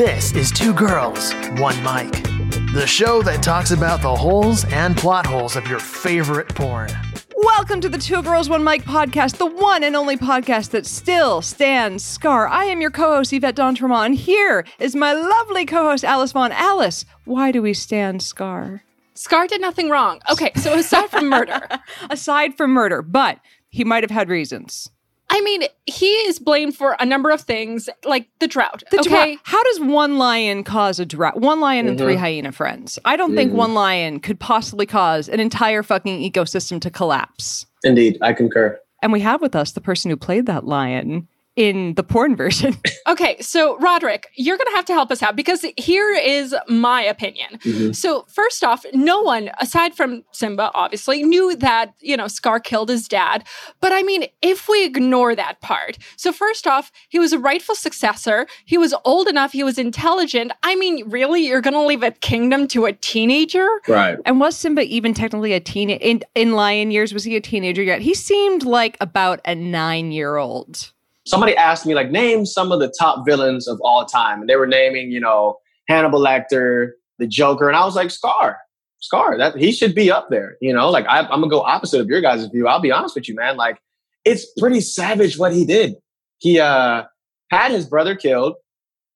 This is Two Girls, One Mic, the show that talks about the holes and plot holes of your favorite porn. Welcome to the Two Girls One Mic podcast, the one and only podcast that still stands Scar. I am your co-host Yvette Dontremont, and here is my lovely co-host Alice Vaughn. Alice, why do we stand Scar? Scar did nothing wrong. Okay, so aside from murder, Aside from murder, but he might have had reasons. I mean, he is blamed for a number of things, like the drought. The okay, drought. How does one lion cause a drought? One lion and three mm-hmm. hyena friends. I don't think mm-hmm. one lion could possibly cause an entire fucking ecosystem to collapse. Indeed, I concur. And we have with us the person who played that lion in the porn version. Okay, so Roderick, you're going to have to help us out because here is my opinion. Mm-hmm. So, first off, no one aside from Simba obviously knew that, you know, Scar killed his dad. But I mean, if we ignore that part. So, first off, he was a rightful successor. He was old enough, he was intelligent. I mean, really, you're going to leave a kingdom to a teenager? Right. And was Simba even technically a teen in, in lion years? Was he a teenager yet? He seemed like about a nine year old. Somebody asked me, like, name some of the top villains of all time. And they were naming, you know, Hannibal Lecter, the Joker. And I was like, Scar. Scar. That he should be up there. You know, like I, I'm gonna go opposite of your guys' view. I'll be honest with you, man. Like, it's pretty savage what he did. He uh had his brother killed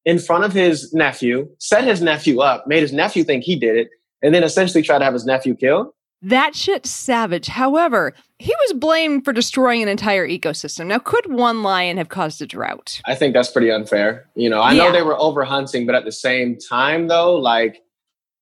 in front of his nephew, set his nephew up, made his nephew think he did it, and then essentially tried to have his nephew killed. That shit's savage. However, he was blamed for destroying an entire ecosystem. Now, could one lion have caused a drought? I think that's pretty unfair. You know, I know they were over hunting, but at the same time, though, like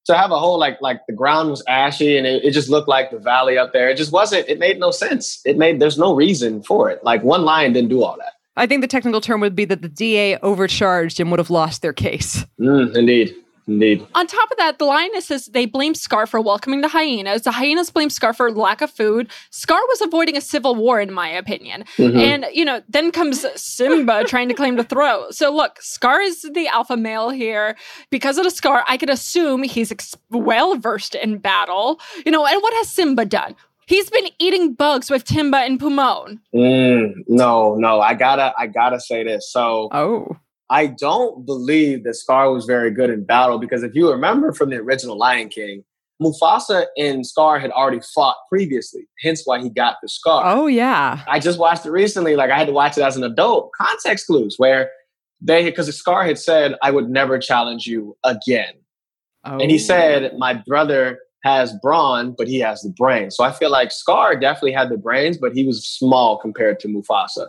to have a whole like like the ground was ashy and it, it just looked like the valley up there. It just wasn't. It made no sense. It made there's no reason for it. Like one lion didn't do all that. I think the technical term would be that the DA overcharged and would have lost their case. Mm, indeed, indeed. On top of that, the lionesses, they blame Scar for welcoming the hyenas. The hyenas blame Scar for lack of food. Scar was avoiding a civil war, in my opinion. Mhm. And, you know, then comes Simba trying to claim the throne. So, look, Scar is the alpha male here. Because of the Scar, I could assume he's ex- well versed in battle. You know, and what has Simba done? He's been eating bugs with Timba and Pumone. Mm, no, no. I gotta I gotta say this. So Oh. I don't believe that Scar was very good in battle because if you remember from the original Lion King, Mufasa and Scar had already fought previously, hence why he got the scar. Oh, yeah. I just watched it recently. Like I had to watch it as an adult. Context clues where they because Scar had said, "I would never challenge you again," Oh. and he oh. said, "My brother has brawn, but he has the brain." So I feel like Scar definitely had the brains, but he was small compared to Mufasa,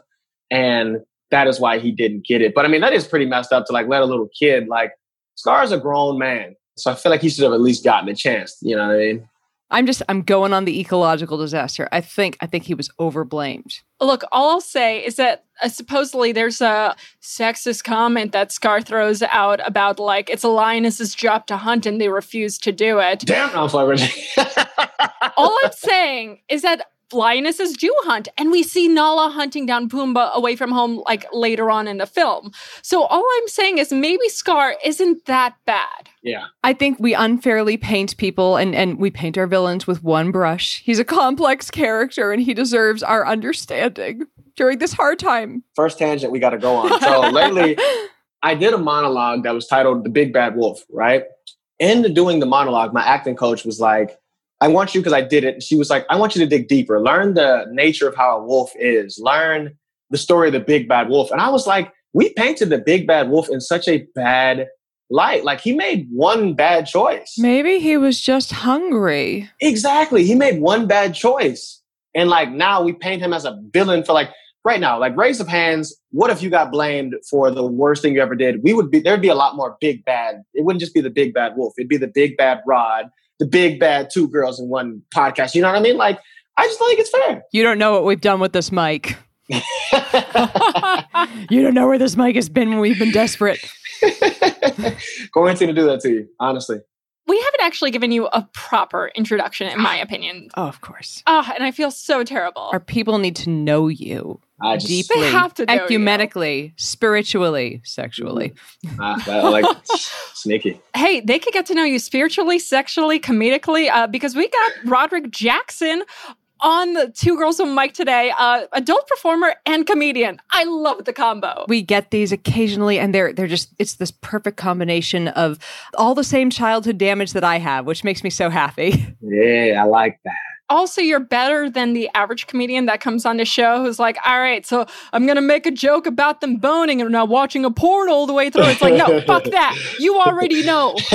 and that is why he didn't get it. But I mean, that is pretty messed up to like let a little kid like Scar's a grown man. So I feel like he should have at least gotten a chance. You know what I mean? I'm just, I'm going on the ecological disaster. I think, I think he was overblamed. Look, all I'll say is that uh, supposedly there's a sexist comment that Scar throws out about like it's a lioness's job to hunt and they refuse to do it. Damn, I'm sorry. all I'm saying is that lionesses do hunt, and we see Nala hunting down Pumbaa away from home like later on in the film. So all I'm saying is maybe Scar isn't that bad. yeah. I think we unfairly paint people and, and we paint our villains with one brush. He's a complex character and he deserves our understanding during this hard time. First tangent we got to go on. So lately, I did a monologue that was titled "The Big Bad Wolf." Right. In doing the monologue, my acting coach was like, "I want you because I did it." She was like, "I want you to dig deeper, learn the nature of how a wolf is, learn the story of the big bad wolf." And I was like, "We painted the big bad wolf in such a bad light. Like he made one bad choice." Maybe he was just hungry. Exactly. He made one bad choice. And like now we paint him as a villain for like right now, like raise of hands, what if you got blamed for the worst thing you ever did? We would be there'd be a lot more big bad. It wouldn't just be the big bad wolf, it'd be the big bad rod, the big bad two girls in one podcast. You know what I mean? Like I just don't think it's fair. You don't know what we've done with this mic. You don't know where this mic has been when we've been desperate. Quarantine to do that to you, honestly. We haven't actually given you a proper introduction, in my opinion. Oh, of course. Ah, and I feel so terrible. Our people need to know you I just deeply, They have to know you. ecumenically, spiritually, sexually. ah, that, like sneaky. hey, they could get to know you spiritually, sexually, comedically, uh, because we got Roderick Jackson on the Two Girls One Mic today, uh, adult performer and comedian. I love the combo. We get these occasionally, and they're they're just it's this perfect combination of all the same childhood damage that I have, which makes me so happy. Yeah, I like that. Also you're better than the average comedian that comes on the show who's like, all right, so I'm gonna make a joke about them boning and now watching a porn all the way through. It's like, no, fuck that. You already know.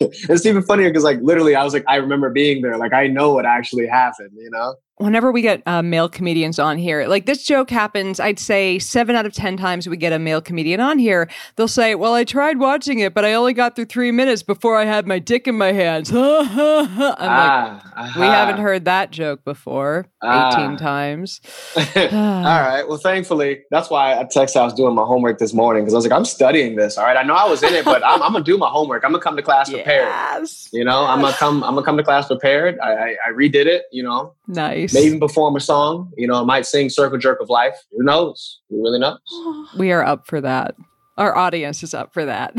it's even funnier because, like, literally, I was like, I remember being there. Like, I know what actually happened. You know? Whenever we get uh, male comedians on here, like this joke happens, I'd say seven out of 10 times we get a male comedian on here. They'll say, Well, I tried watching it, but I only got through three minutes before I had my dick in my hands. I'm like, ah, we haven't heard that joke before Ah. 18 times. All right. Well, thankfully, that's why I texted. I was doing my homework this morning because I was like, I'm studying this. All right. I know I was in it, but I'm, I'm gonna do my homework. I'm gonna come to class prepared. Yes. You know, I'm gonna come. I'm gonna come to class prepared. I, I, I redid it. You know, Nice. Maybe even perform a song. You know, I might sing "Circle Jerk of Life." Who knows? Who really knows? We are up for that. Our audience is up for that.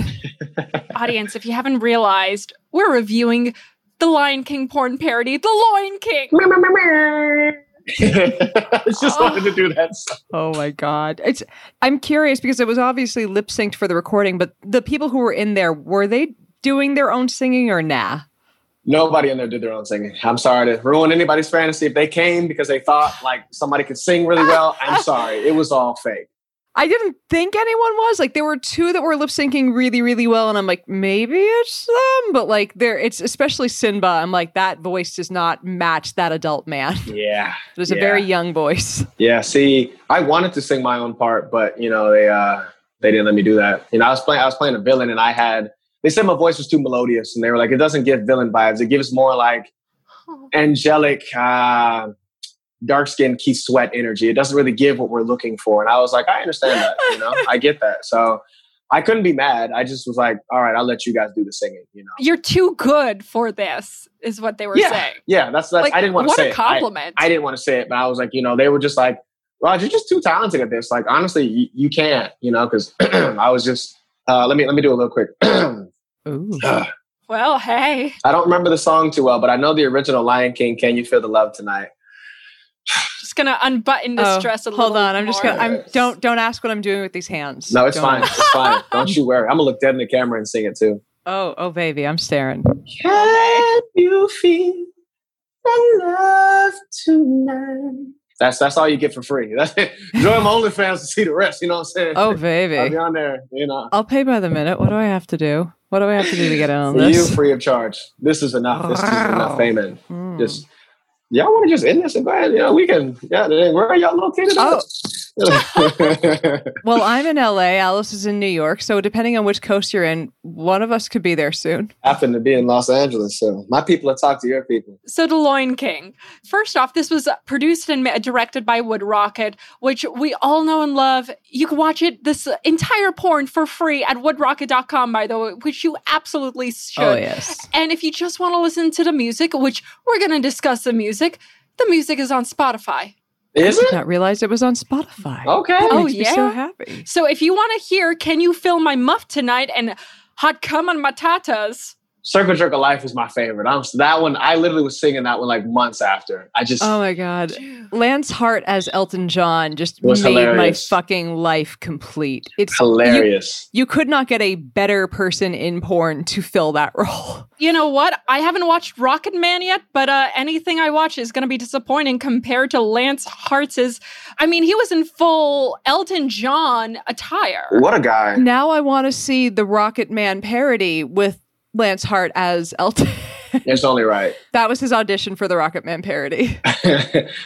Audience, if you haven't realized, we're reviewing the Lion King porn parody, The Lion King. I just wanted to do that. song. Oh my god. It's I'm curious because it was obviously lip synced for the recording, but the people who were in there, were they doing their own singing or nah? Nobody in there did their own singing. I'm sorry to ruin anybody's fantasy. If they came because they thought like somebody could sing really well, I'm sorry. It was all fake. I didn't think anyone was. Like there were two that were lip syncing really, really well, and I'm like, maybe it's them, but like there it's especially Simba. I'm like, that voice does not match that adult man. Yeah. It was a very young voice. Yeah, see, I wanted to sing my own part, but you know, they uh they didn't let me do that. You know, I was playing I was playing a villain and I had they said my voice was too melodious and they were like, it doesn't give villain vibes. It gives more like angelic, uh dark skinned Keith Sweat energy. It doesn't really give what we're looking for. And I was like, I understand that, you know, I get that. So I couldn't be mad. I just was like, all right, I'll let you guys do the singing, you know. You're too good for this, is what they were Yeah. saying. Yeah, that's that's Like, I didn't want to say. what a it. I- compliment. I didn't want to say it, but I was like, you know, they were just like, Rod, you're just too talented at this. Like, honestly, you, you can't, you know, because I was just. Uh, let me let me do a little quick. Ooh. Well, hey. I don't remember the song too well, but I know the original Lion King. Can you feel the love tonight? Just gonna unbutton this Oh, dress a little hold on. I'm just more. gonna I'm don't don't ask what I'm doing with these hands. No, it's Don't fine. It's fine. Don't you worry. I'm gonna look dead in the camera and sing it too. Oh, oh baby, I'm staring. Can you feel the love tonight? That's that's all you get for free. That's it. Join my OnlyFans to see the rest. You know what I'm saying? Oh I'll baby. be on there. You know. I'll pay by the minute. What do I have to do? What do I have to do to get in on For you, free of charge. This is enough. This is enough payment. Mm. Just y'all want to just end this and go ahead. You know, we can. Yeah, where are y'all located? Oh. At? Well, I'm in LA. Alice is in New York. So depending on which coast you're in, one of us could be there soon. I happen to be in Los Angeles, so my people will talk to your people. So, The Lion King. First off, this was produced and directed by Wood Rocket, which we all know and love. You can watch it, this entire porn for free at woodrocket.com, by the way, which you absolutely should. Oh yes. And if you just want to listen to the music, which we're going to discuss the music, the music is on Spotify. Is I did it? not realize it was on Spotify. Okay. That Oh, makes me so yeah? happy. So if you want to hear, can you fill my muff tonight and hot cum on my tatas? Circle Jerk of Life is my favorite. I'm that one. I literally was singing that one like months after. I just Oh my god. Lance Hart as Elton John just made hilarious. my fucking life complete. It's hilarious. You, you could not get a better person in porn to fill that role. You know what? I haven't watched Rocket Man yet, but uh, anything I watch is going to be disappointing compared to Lance Hart's. I mean, he was in full Elton John attire. what a guy. Now I want to see the Rocket Man parody with Lance Hart as Elton. It's only right. that was his audition for the Rocket Man parody.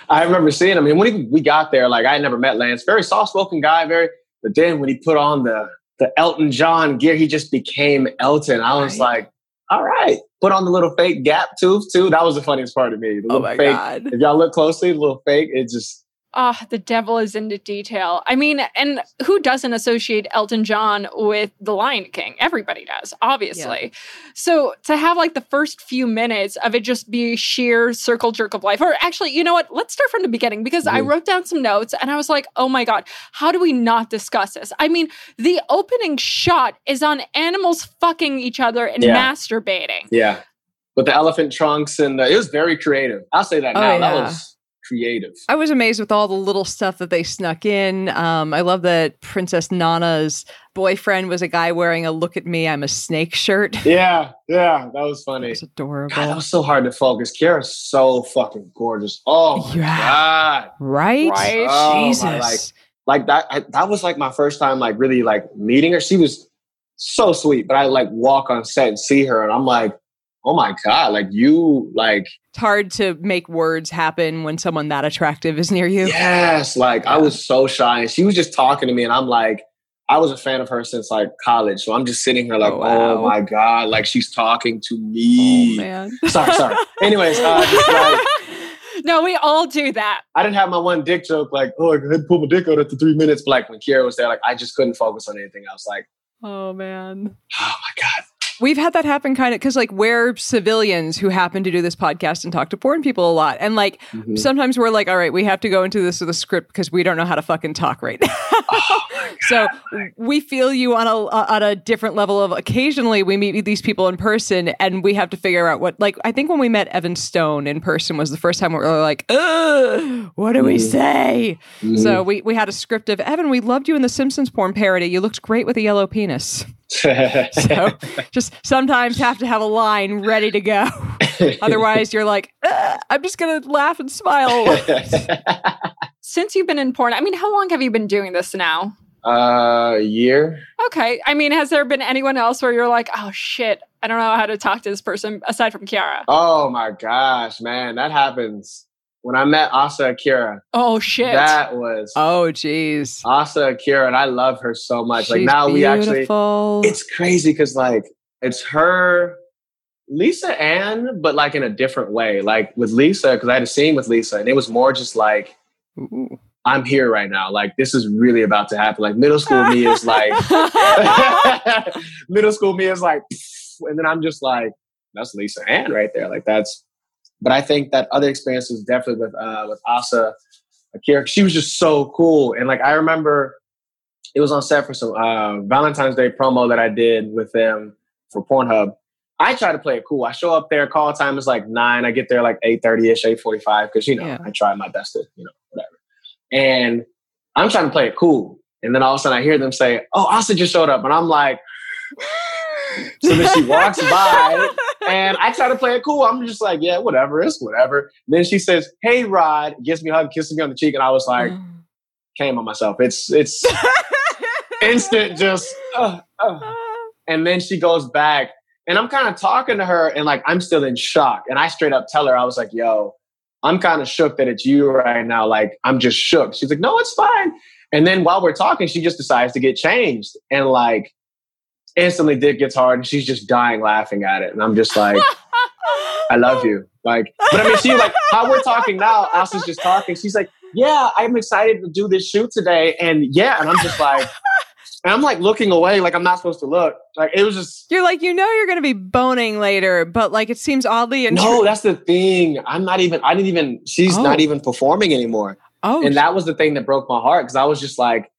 I remember seeing him. And when he, we got there, like I had never met Lance. Very soft spoken guy, very. But then when he put on the the Elton John gear, he just became Elton. I was Right. like, all right. Put on the little fake gap tooth too. That was the funniest part of me. The oh my fake. god. If y'all look closely, the little fake. It just Ah, the devil is into detail. I mean, and who doesn't associate Elton John with The Lion King? Everybody does, obviously. So to have like the first few minutes of it just be sheer circle jerk of life, or actually, you know what? Let's start from the beginning because I Mhm. wrote down some notes and I was like, oh my God, how do we not discuss this? I mean, the opening shot is on animals fucking each other and Yeah. masturbating. yeah. with the elephant trunks and the, it was very creative. I'll say that Oh, now. That was creative. I was amazed with all the little stuff that they snuck in. Um, I love that Princess Nana's boyfriend was a guy wearing a "Look at me, I'm a snake" shirt. Yeah, yeah, that was funny. It's adorable, God, that was so hard to focus. Kiara's so fucking gorgeous. Oh my Yeah. god. right? Right? Oh, my, Jesus. like, like that I, that was like my first time like really like meeting her she was so sweet but i like walk on set and see her and i'm like oh my god like you like it's hard to make words happen when someone that attractive is near you. yes like i was so shy and she was just talking to me and i'm like i was a fan of her since like college so i'm just sitting here like Oh, oh, my god like she's talking to Oh me man. sorry sorry anyways uh, just like no, we all do that. I didn't have my one dick joke like, oh, I to pull my dick out after three minutes. But like when Kiara was there, like I just couldn't focus on anything else. Like, Oh man. oh my God. We've had that happen kind of because, like, we're civilians who happen to do this podcast and talk to porn people a lot. And, like, Mhm. sometimes we're like, all right, we have to go into this with a script because we don't know how to fucking talk right now. Oh so we feel you on a on a different level of occasionally we meet these people in person and we have to figure out what like I think when we met Evan Stone in person was the first time we were like, what do we Mm. say? Mhm. So we we had a script of Evan, we loved you in the Simpsons porn parody. You looked great with a yellow penis. So just sometimes have to have a line ready to go. Otherwise, you're like, I'm just gonna laugh and smile. Since you've been in porn, I mean, how long have you been doing this now? Uh, year. Okay. I mean, has there been anyone else where you're like, oh shit, I don't know how to talk to this person aside from Kiara? Oh my gosh, man, that happens. When I met Asa Akira, Oh shit. that was oh, jeez. Asa Akira, and I love her so much. like She's now we actually, it's crazy because like it's her, Lisa Ann, but like in a different way. Like with Lisa, because I had a scene with Lisa, and it was more just like Ooh. I'm here right now. Like this is really about to happen. Like middle school me is like middle school me is like, and then I'm just like, that's Lisa Ann right there. Like that's. But I think that other experience was definitely with uh, with Asa Akira. She was just so cool, and like I remember, it was on set for some uh, Valentine's Day promo that I did with them for Pornhub. I try to play it cool. I show up there. Call time is like nine. I get there like eight thirty ish, eight forty five, because you know Yeah. I try my best to you know whatever. And I'm trying to play it cool. And then all of a sudden I hear them say, Oh, Asa just showed up. And I'm like, so then she walks by and I try to play it cool. I'm just like, yeah, whatever. It's whatever. Then she says, Hey, Rod, gives me a hug, kisses me on the cheek. And I was like, came on myself. It's, it's instant, just, uh, uh. And then she goes back and I'm kind of talking to her and like, I'm still in shock. And I straight up tell her, I was like, yo, I'm kind of shook that it's you right now. Like, I'm just shook. She's like, no, it's fine. And then while we're talking, she just decides to get changed. And like, instantly dick gets hard and she's just dying laughing at it. And I'm just like, I love you. Like, but I mean, she like, how we're talking now, Asa's just talking. She's like, yeah, I'm excited to do this shoot today. And yeah, and I'm just like, and I'm like looking away, like I'm not supposed to look. Like, it was just, You're like, you know, you're going to be boning later, but like it seems oddly intrusive. no, that's the thing. I'm not even, I didn't even, she's Oh. not even performing anymore. oh, and that was the thing that broke my heart because I was just like,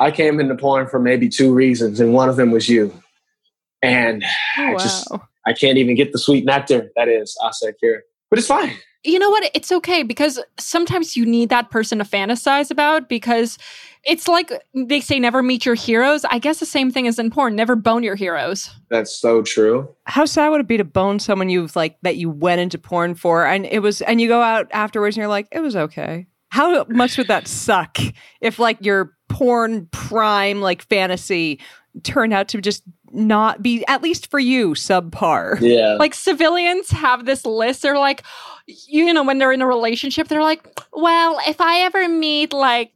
I came into porn for maybe two reasons, and one of them was you. And oh, I wow. just, I can't even get the sweet nectar that is Asa Akira. But it's fine. you know what? It's okay because sometimes you need that person to fantasize about because it's like they say never meet your heroes. I guess the same thing is in porn, never bone your heroes. That's so true. How sad would it be to bone someone you've like that you went into porn for, and it was, and you go out afterwards and you're like, it was okay. How much would that suck if like your porn prime like fantasy turned out to just not be at least for you subpar? Yeah. Like civilians have this list. They're like, you know, when they're in a relationship, they're like, well, if I ever meet like,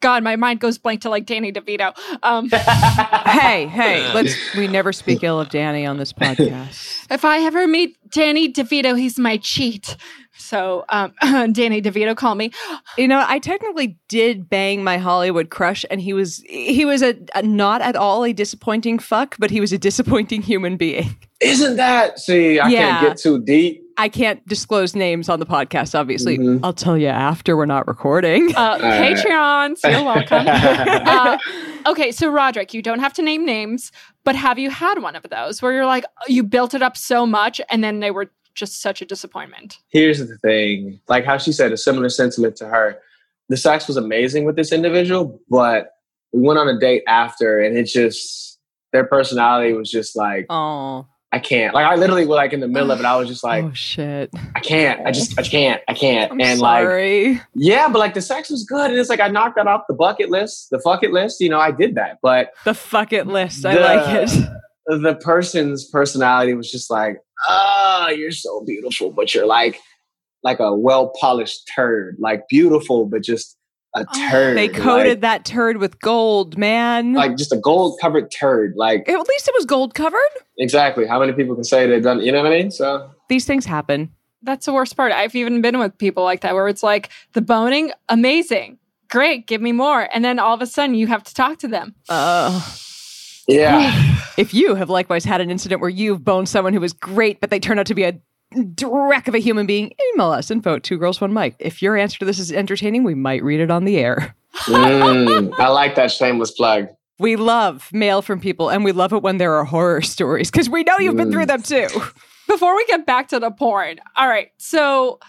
God, my mind goes blank to like Danny DeVito. Um, hey, hey, let's we never speak ill of Danny on this podcast. if I ever meet Danny DeVito, he's my cheat. So, um, Danny DeVito, call me. You know, I technically did bang my Hollywood crush, and he was he was a, a not at all a disappointing fuck, but he was a disappointing human being. Isn't that? See, I Yeah. can't get too deep. I can't disclose names on the podcast, obviously. Mhm. I'll tell you after we're not recording. Uh. Patreons, you're welcome. uh, okay, so Roderick, you don't have to name names, but have you had one of those where you're like, you built it up so much and then they were just such a disappointment. Here's the thing like how she said, a similar sentiment to her. The sex was amazing with this individual, but we went on a date after, and it just, their personality was just like, Oh, I can't. Like, I literally was like in the middle of it, I was just like, oh shit! I can't. I just, I can't. I can't. I'm and like, yeah, but like the sex was good. And it's like I knocked that off the bucket list, the fuck it list. You know, I did that. But the fuck it list. I the- like it. the person's personality was just like, oh, you're so beautiful, but you're like like a well polished turd. Like beautiful, but just a Oh, turd. They coated that turd with gold, man. like, like just a gold covered turd. Like At least it was gold covered. exactly. How many people can say they've done you know what I mean? So These things happen. That's the worst part. I've even been with people like that where it's like the boning, amazing, great, give me more, and then all of a sudden you have to talk to them. Uh, yeah. if you have likewise had an incident where you've boned someone who was great, but they turned out to be a wreck of a human being, email us info at two girls one mic. If your answer to this is entertaining, we might read it on the air. Mm, I like that shameless plug. We love mail from people, and we love it when there are horror stories because we know you've been through them too. Before we get back to the porn, all right, so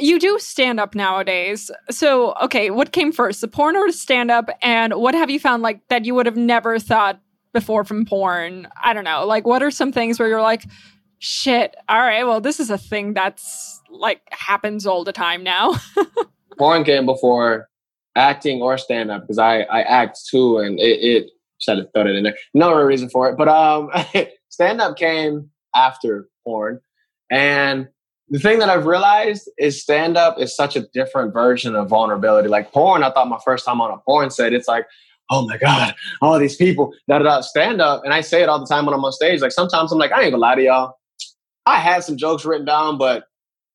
you do stand up nowadays. So, okay, what came first, the porn or the stand up? And what have you found like that you would have never thought before from porn? I don't know. Like, what are some things where you're like, shit, all right, well, this is a thing that's like happens all the time now? Porn came before acting or stand up because I, I act too and it, it should have thrown it in there. No real reason for it. But um stand up came after porn. And the thing that I've realized is stand up is such a different version of vulnerability. Like porn, I thought my first time on a porn set, it's like, oh my God, all these people, da, stand up. And I say it all the time when I'm on stage. Like sometimes I'm like, I ain't gonna lie to y'all. I had some jokes written down, but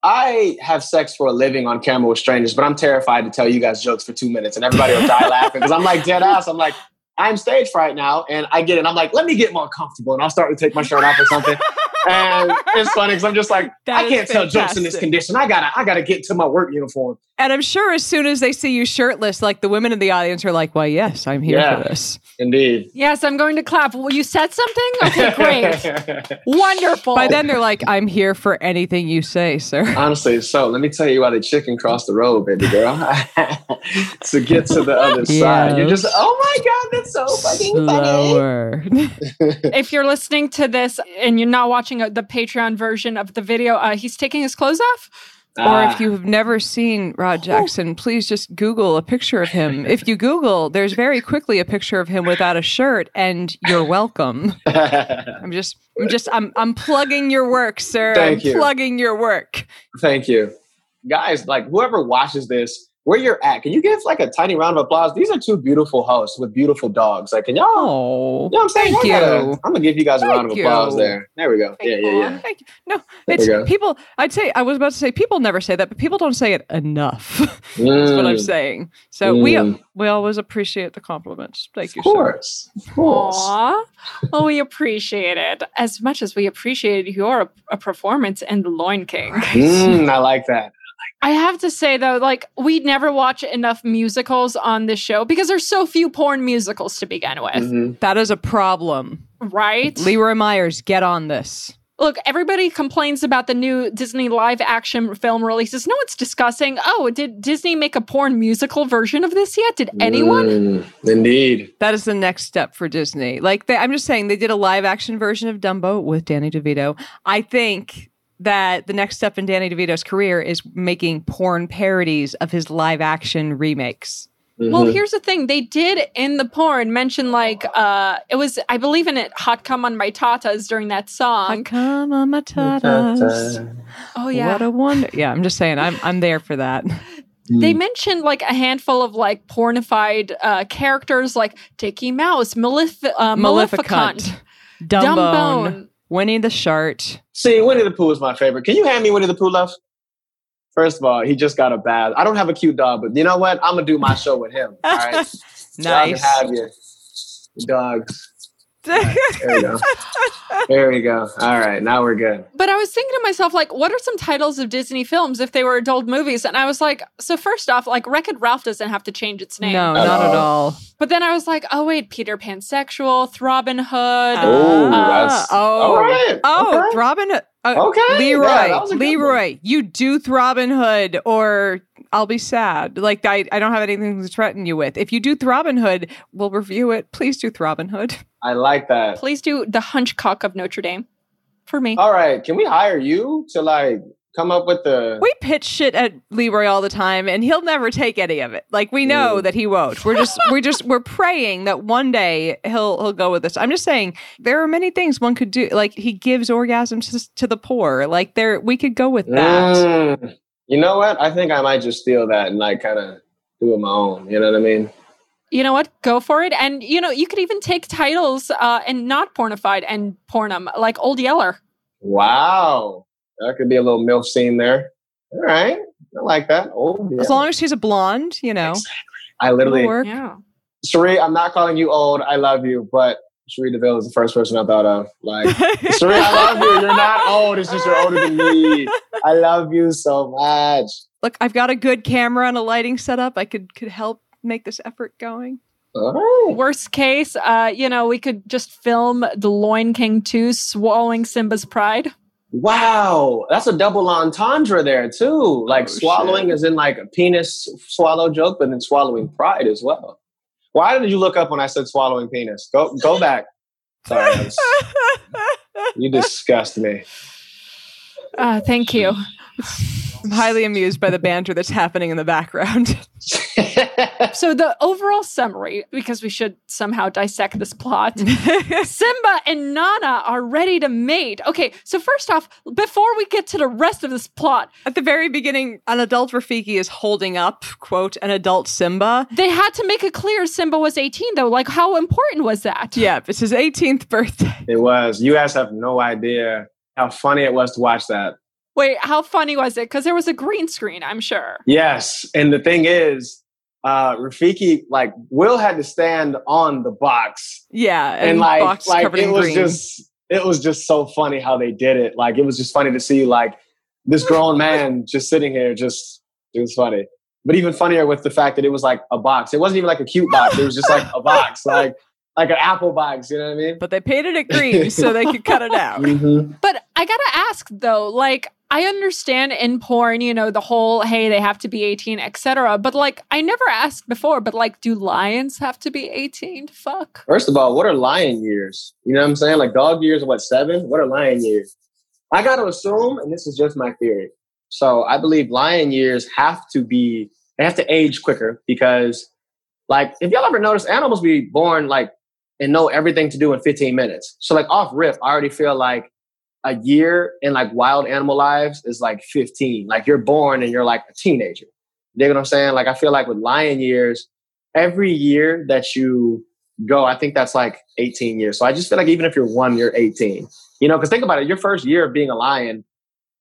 I have sex for a living on camera with strangers, but I'm terrified to tell you guys jokes for two minutes and everybody will die laughing because I'm like dead ass. I'm like, I'm stage fright now and I get it. I'm like, let me get more comfortable and I'll start to take my shirt off or something. and it's funny because I'm just like, That I can't tell jokes in this condition. I gotta, I gotta get to my work uniform. And I'm sure as soon as they see you shirtless, like the women in the audience are like, "Why, yes, I'm here Yeah. for this." Indeed. yes, I'm going to clap. Well, you said something? Okay, great. Wonderful. By then, they're like, "I'm here for anything you say, sir." Honestly, so let me tell you why the chicken crossed the road, baby girl. to get to the other side, you're just, oh my god, that's so fucking funny. If you're listening to this and you're not watching uh, the Patreon version of the video, uh, he's taking his clothes off. Or Ah. if you have never seen Rod Jackson, please just Google a picture of him. If you Google, there's very quickly a picture of him without a shirt, and you're welcome. I'm just, I'm just, I'm, I'm plugging your work, sir. Thank I'm you. plugging your work. Thank you. Guys, like whoever watches this, where you're at, can you give like a tiny round of applause? These are two beautiful hosts with beautiful dogs. Like, can y'all, Oh, you know what I'm saying? thank Y'all gotta- I'm gonna give you guys a round of Thank applause you. there. There we go. Yeah, yeah, yeah. Thank you. No, There it's people. I'd say I was about to say people never say that, but people don't say it enough. That's what I'm Mm, saying. So we Mm. we always appreciate the compliments. Thank you, Of course. Of course. Aww. Well, we appreciate it as much as we appreciate your a performance in The Loin King. Mm, I like that. I have to say though, like we never watch enough musicals on this show because there's so few porn musicals to begin with, Mhm. That is a problem. right? Leroy Myers, get on this. Look, everybody complains about the new Disney live action film releases. No one's discussing, oh, did Disney make a porn musical version of this yet? Did anyone? Mm, indeed. That is the next step for Disney. Like they, I'm just saying, they did a live action version of Dumbo with Danny DeVito. I think that the next step in Danny DeVito's career is making porn parodies of his live action remakes. Well, Mhm. here's the thing. They did in the porn mention like uh it was I believe in it Hot Come on My Tatas during that I song. come on my tatas. Oh yeah. What a wonder. Yeah, I'm just saying, I'm I'm there for that. they mentioned like a handful of like pornified uh characters like Dicky Mouse, Malef- uh, Maleficant, Dumbone, Dumbone. Winnie the Shart. See, Winnie the Pooh is my favorite. Can you hand me Winnie the Pooh, love? First of all, he just got a bath. I don't have a cute dog, but you know what? I'm gonna do my show with him. All right, Nice. have your dogs. There we go. There we go. All right, now we're good. But I was thinking to myself, like, what are some titles of Disney films if they were adult movies? And I was like, so first off, like, Wreck It Ralph doesn't have to change its name. no, At not at all. all. But then I was like, oh wait, Peter Pan sexual, Throbbing Hood. Oh, that's oh. all right. Oh, okay. Robin. Uh, Okay, Leroy, yeah, that was a good Leroy, you do Robin Hood, or I'll be sad. Like I, I don't have anything to threaten you with. If you do Robin Hood, we'll review it. Please do Robin Hood. I like that. Please do the Hunchcock of Notre Dame for me. All right, can we hire you to like come up with the? We pitch shit at Leroy all the time, and he'll never take any of it. Like we know Mm. that he won't. We're just, we're just, we're praying that one day he'll he'll go with us. I'm just saying there are many things one could do. Like he gives orgasms to, to the poor. Like there, we could go with that. Mm, you know what? I think I might just steal that and like kind of do it my own. You know what I mean? You know what? Go for it. And you know, you could even take titles uh, and not pornified and porn them, like Old Yeller. Wow, that could be a little milf scene there. All right, I like that. Oh, yeah. As long as she's a blonde, you know, I literally, work. Yeah. Cherie, I'm not calling you old. I love you, but Cherie Deville is the first person I thought of. Like, Cherie, I love you. You're not old. It's just you're older than me. I love you so much. Look, I've got a good camera and a lighting setup. I could could help make this effort going. All right. Worst case, uh, you know, we could just film the Loin King 2 swallowing Simba's pride. Wow, that's a double entendre there too. Like Oh, swallowing shit. is in like a penis swallow joke, but then swallowing pride as well. Why did you look up when I said swallowing penis? Go go back. Sorry, was- you disgust me. Uh, thank you. I'm highly amused by the banter that's happening in the background. So the overall summary, because we should somehow dissect this plot. Simba and Nana are ready to mate. Okay, so first off, before we get to the rest of this plot, At the very beginning, an adult Rafiki is holding up, quote, an adult Simba. they had to make it clear Simba was 18, though. Like, how important was that? Yeah, it's his 18th birthday. it was. You guys have no idea how funny it was to watch that. Wait, how funny was it? Because there was a green screen, I'm sure. Yes, and the thing is, uh, Rafiki like Will had to stand on the box Yeah, and, and, like box like covered it in was green. just it was just so funny how they did it. Like it was just funny to see like this grown man just sitting here. Just it was funny, but even funnier with the fact that it was like a box. It wasn't even like a cute box. It was just like a box, like like an apple box. You know what I mean? but they painted it green so they could cut it out. Mhm. But I gotta ask though, like I understand in porn, you know, the whole hey, they have to be 18, etc. But like I never asked before, but like, do lions have to be 18 to fuck? First of all, what are lion years? You know what I'm saying? Like dog years, are what seven? What are lion years? I got to assume, and this is just my theory. So I believe lion years have to be they have to age quicker because, like, if y'all ever notice, animals be born like and know everything to do in 15 minutes. So like off rip, I already feel like a year in like wild animal lives is like 15. Like you're born and you're like a teenager. You know what I'm saying? Like I feel like with lion years, every year that you go, I think that's like 18 years. So I just feel like even if you're one, you're 18. You know, because think about it, your first year of being a lion,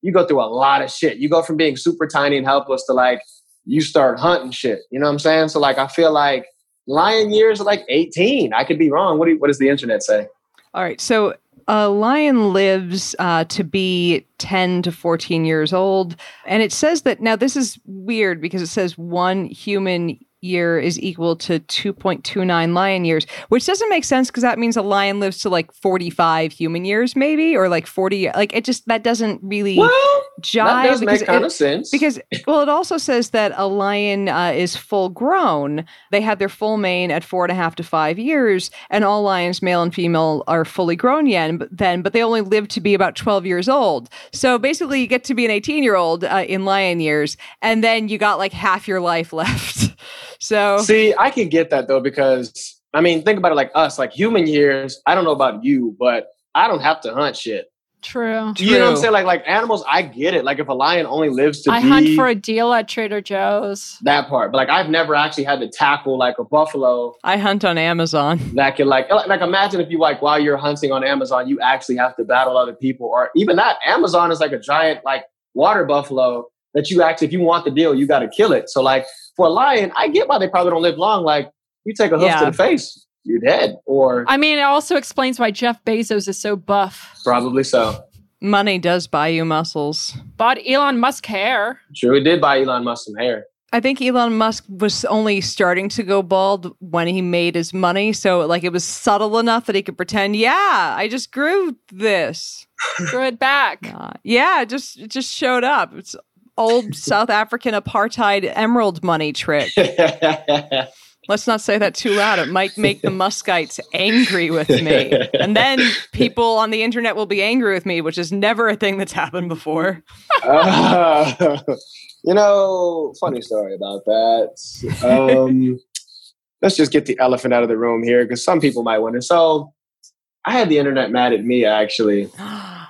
you go through a lot of shit. You go from being super tiny and helpless to like you start hunting shit. You know what I'm saying? So like I feel like lion years are like 18. I could be wrong. What do you, what does the internet say? All right, so a lion lives uh, to be 10 to 14 years old. And it says that now this is weird because it says one human year is equal to 2.29 lion years, which doesn't make sense because that means a lion lives to like 45 human years, maybe, or like 40. Like it just, that doesn't really Well, jive. because make kind it- of sense. because well it also says that a lion uh, is full grown they have their full mane at four and a half to five years and all lions male and female are fully grown yet but then but they only live to be about 12 years old so basically you get to be an 18 year old uh, in lion years and then you got like half your life left so See, I can get that though because I mean, think about it like us, like human years. I don't know about you, but I don't have to hunt shit. True. You know what I'm saying? Like like animals, I get it. Like if a lion only lives to I be hunt for a deal at Trader Joe's. that part, but like I've never actually had to tackle like a buffalo i hunt on amazon that can like like, like imagine if you like while you're hunting on Amazon, you actually have to battle other people, or even that Amazon is like a giant like water buffalo that you actually if you want the deal, you got to kill it. So like for a lion, I get why they probably don't live long. Like you take a hoof Yeah. to the face, you're dead, or I mean, it also explains why Jeff Bezos is so buff. probably so. money does buy you muscles Bought Elon Musk hair. Sure, it did buy Elon Musk some hair. I think Elon Musk was only starting to go bald when he made his money. So, like, it was subtle enough that he could pretend, yeah, I just grew this. Grew it back. Uh, yeah, it just it just showed up. It's old South African apartheid emerald money trick. Let's not say that too loud. It might make the Muskites angry with me. And then people on the internet will be angry with me, which is never a thing that's happened before. Uh, you know, funny story about that. Um, let's just get the elephant out of the room here because some people might wonder. So, I had the internet mad at me actually.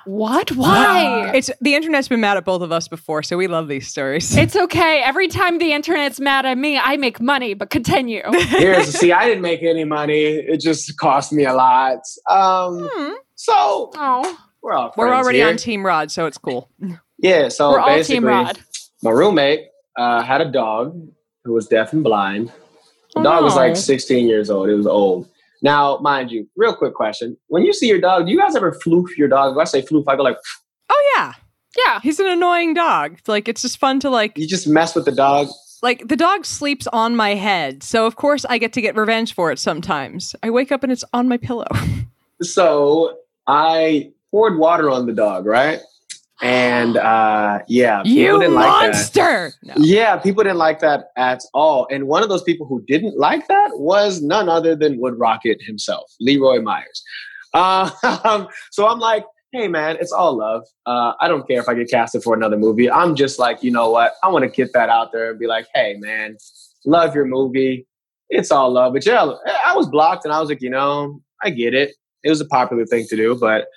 What? Why? It's the internet's been mad at both of us before, so we love these stories. It's okay. Every time the internet's mad at me, I make money, but continue. Here's see, I didn't make any money. It just cost me a lot. Um, Hmm. so oh, we're all We're already here. on Team Rod, so it's cool. Yeah, so we're all basically, Team Rod. my roommate uh, had a dog who was deaf and blind. The Oh, dog was like 16 years old. It was old. Now, mind you, real quick question: When you see your dog, do you guys ever floof your dog? When I say floof, I go like Oh yeah, Yeah. he's an annoying dog. Like it's just fun to like you just mess with the dog. like the dog sleeps on my head, so of course I get to get revenge for it. Sometimes I wake up and it's on my pillow. So I poured water on the dog, right? And uh, yeah, people you didn't like that. monster! No. Yeah, people didn't like that at all. And one of those people who didn't like that was none other than Wood Rocket himself, Leroy Myers. Um, so I'm like, hey, man, it's all love. Uh, I don't care if I get casted for another movie. I'm just like, you know what? I want to get that out there and be like, hey, man, love your movie. It's all love. But yeah, I was blocked and I was like, you know, I get it. It was a popular thing to do, but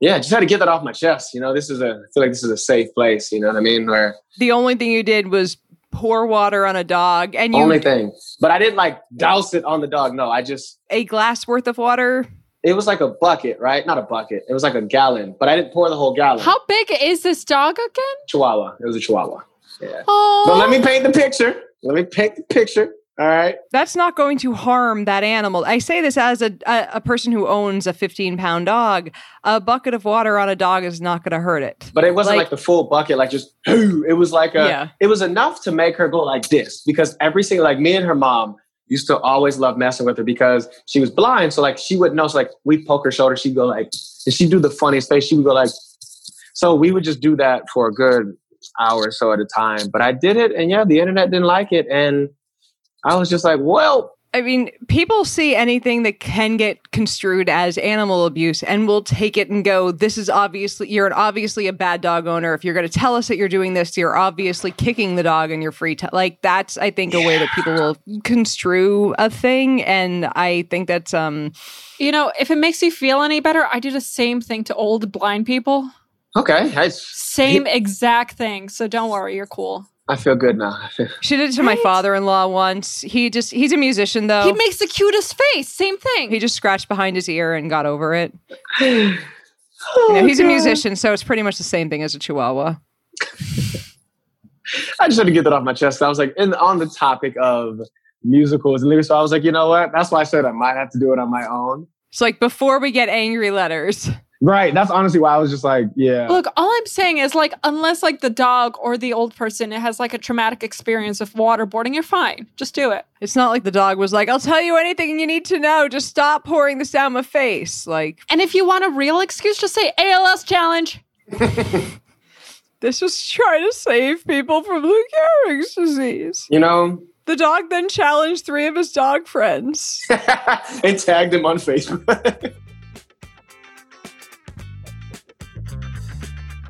yeah, just had to get that off my chest. You know, this is a, I feel like this is a safe place. You know what I mean? Where The only thing you did was pour water on a dog, and you only thing. But I didn't like douse it on the dog. No, I just a glass worth of water. it was like a bucket, right? Not a bucket. It was like a gallon, but I didn't pour the whole gallon. How big is this dog again? Chihuahua. It was a Chihuahua. Yeah. Oh, But let me paint the picture. Let me paint the picture. All right. That's not going to harm that animal. I say this as a, a, a person who owns a 15 pound dog. A bucket of water on a dog is not going to hurt it. But it wasn't Like- like, the full bucket, like just it was like a Yeah. it was enough to make her go like this because every single like me and her mom used to always love messing with her because she was blind. So like she would know, so like we poke her shoulder, she'd go like and she'd do the funniest face. She would go like so we would just do that for a good hour or so at a time. But I did it and yeah, the internet didn't like it. And I was just like, well, I mean, people see anything that can get construed as animal abuse and will take it and go, this is obviously, you're an, obviously a bad dog owner. If you're going to tell us that you're doing this, you're obviously kicking the dog in your free time. Like, that's, I think, a way that people will construe a thing. And I think that's, um, you know, if it makes you feel any better, I do the same thing to old blind people. okay, I, Same exact thing. So don't worry, you're cool. I feel good now. she did it to my father in law once. He just, he's a musician though. He makes the cutest face. Same thing. he just scratched behind his ear and got over it. Oh, You know, he's a musician, so it's pretty much the same thing as a chihuahua. I just had to get that off my chest. I was like, in, on the topic of musicals and lyrics, so I was like, you know what? That's why I said I might have to do it on my own. It's like before we get angry letters. Right. That's honestly why I was just like, yeah. Look, all I'm saying is like, unless like the dog or the old person has like a traumatic experience of waterboarding, you're fine. Just do it. It's not like the dog was like, I'll tell you anything you need to know. Just stop pouring this down my face. Like, And if you want a real excuse, just say ALS challenge. this was trying to save people from Lou Gehrig's disease. You know, The dog then challenged three of his dog friends. and tagged him on Facebook.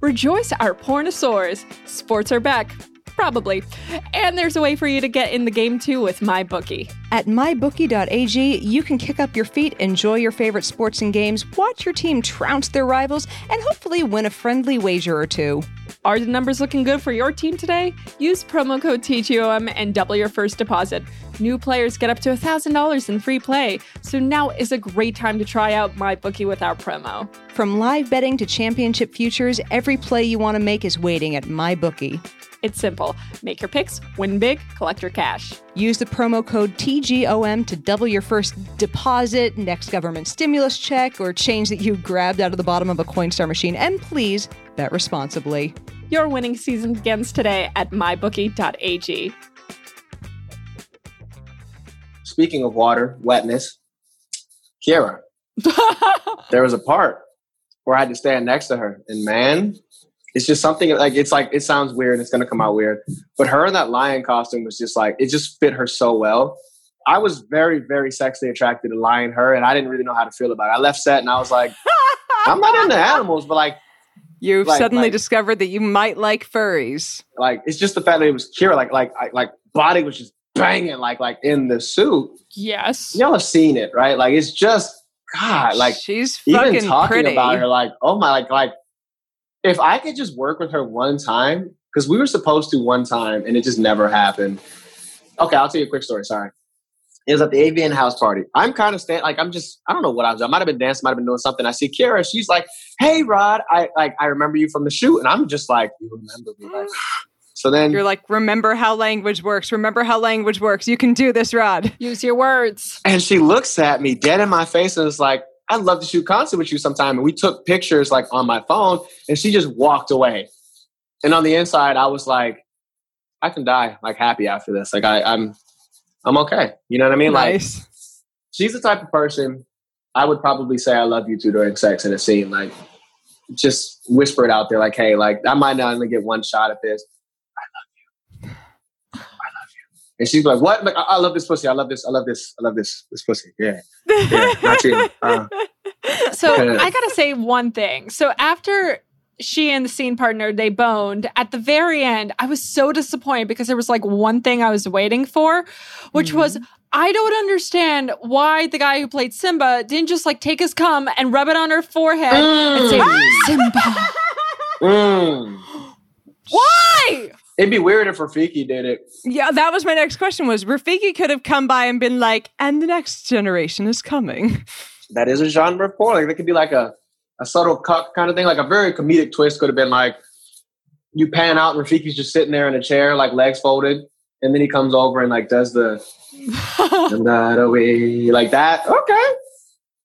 Rejoice, our pornosaurs. Sports are back. Probably. And there's a way for you to get in the game too with MyBookie. At mybookie.ag, you can kick up your feet, enjoy your favorite sports and games, watch your team trounce their rivals, and hopefully win a friendly wager or two. Are the numbers looking good for your team today? Use promo code TGOM and double your first deposit. New players get up to $1,000 in free play, so now is a great time to try out MyBookie with our promo. From live betting to championship futures, every play you want to make is waiting at MyBookie. It's simple. Make your picks, win big, collect your cash. Use the promo code TGOM to double your first deposit, next government stimulus check, or change that you grabbed out of the bottom of a Coinstar machine. And please bet responsibly. Your winning season begins today at mybookie.ag. speaking of water, wetness, Kira, there was a part where I had to stand next to her, and man, it's just something like it's like it sounds weird. It's gonna come out weird, but her in that lion costume was just like it just fit her so well. I was very, very sexually attracted to lion her, and I didn't really know how to feel about it. I left set and I was like, I'm not into animals, but like, You've Like- suddenly like- discovered that you might like furries. like it's just the fact that it was Kira, like, like, I, like body was just banging, like, like in the suit. yes. Y'all have seen it, right? Like, it's just God, like she's even talking pretty. about her, like, oh my, like, like, if I could just work with her one time, because we were supposed to one time and it just never happened. Okay, I'll tell you a quick story. Sorry. It was at the AVN house party. I'm kind of stand like I'm just I don't know what I was. doing. I might have been dancing, might have been doing something. I see Kara. She's like, "Hey, Rod, I like I remember you from the shoot," and I'm just like, "You remember me?" Like, so then You're like, remember how language works. Remember how language works. You can do this, Rod. Use your words. And she looks at me dead in my face and is like, I'd love to shoot concert with you sometime. And we took pictures like on my phone and she just walked away. And on the inside, I was like, I can die like happy after this. Like I, I'm I'm okay. You know what I mean? Like nice. she's the type of person I would probably say I love you to during sex in a scene. Like just whisper it out there, like, hey, like I might not only get one shot at this. I love you. I love you. And she's like, what? Like, I, I love this pussy. I love this. I love this. I love this. This pussy. Yeah. Yeah. Not you. Uh, So I gotta say one thing. So after she and the scene partner they boned at the very end, I was so disappointed because there was like one thing I was waiting for, which was Mm-hmm. I don't understand why the guy who played Simba didn't just like take his cum and rub it on her forehead and say Mm. Simba. mm. Why? It'd be weird if Rafiki did it. Yeah, that was my next question was Rafiki could have come by and been like, and the next generation is coming. That is a genre of porn. Like, that could be like a, a subtle cuck kind of thing. Like a very comedic twist could have been like, you pan out and Rafiki's just sitting there in a chair, like legs folded, and then he comes over and like does the I'm not away like that. Okay,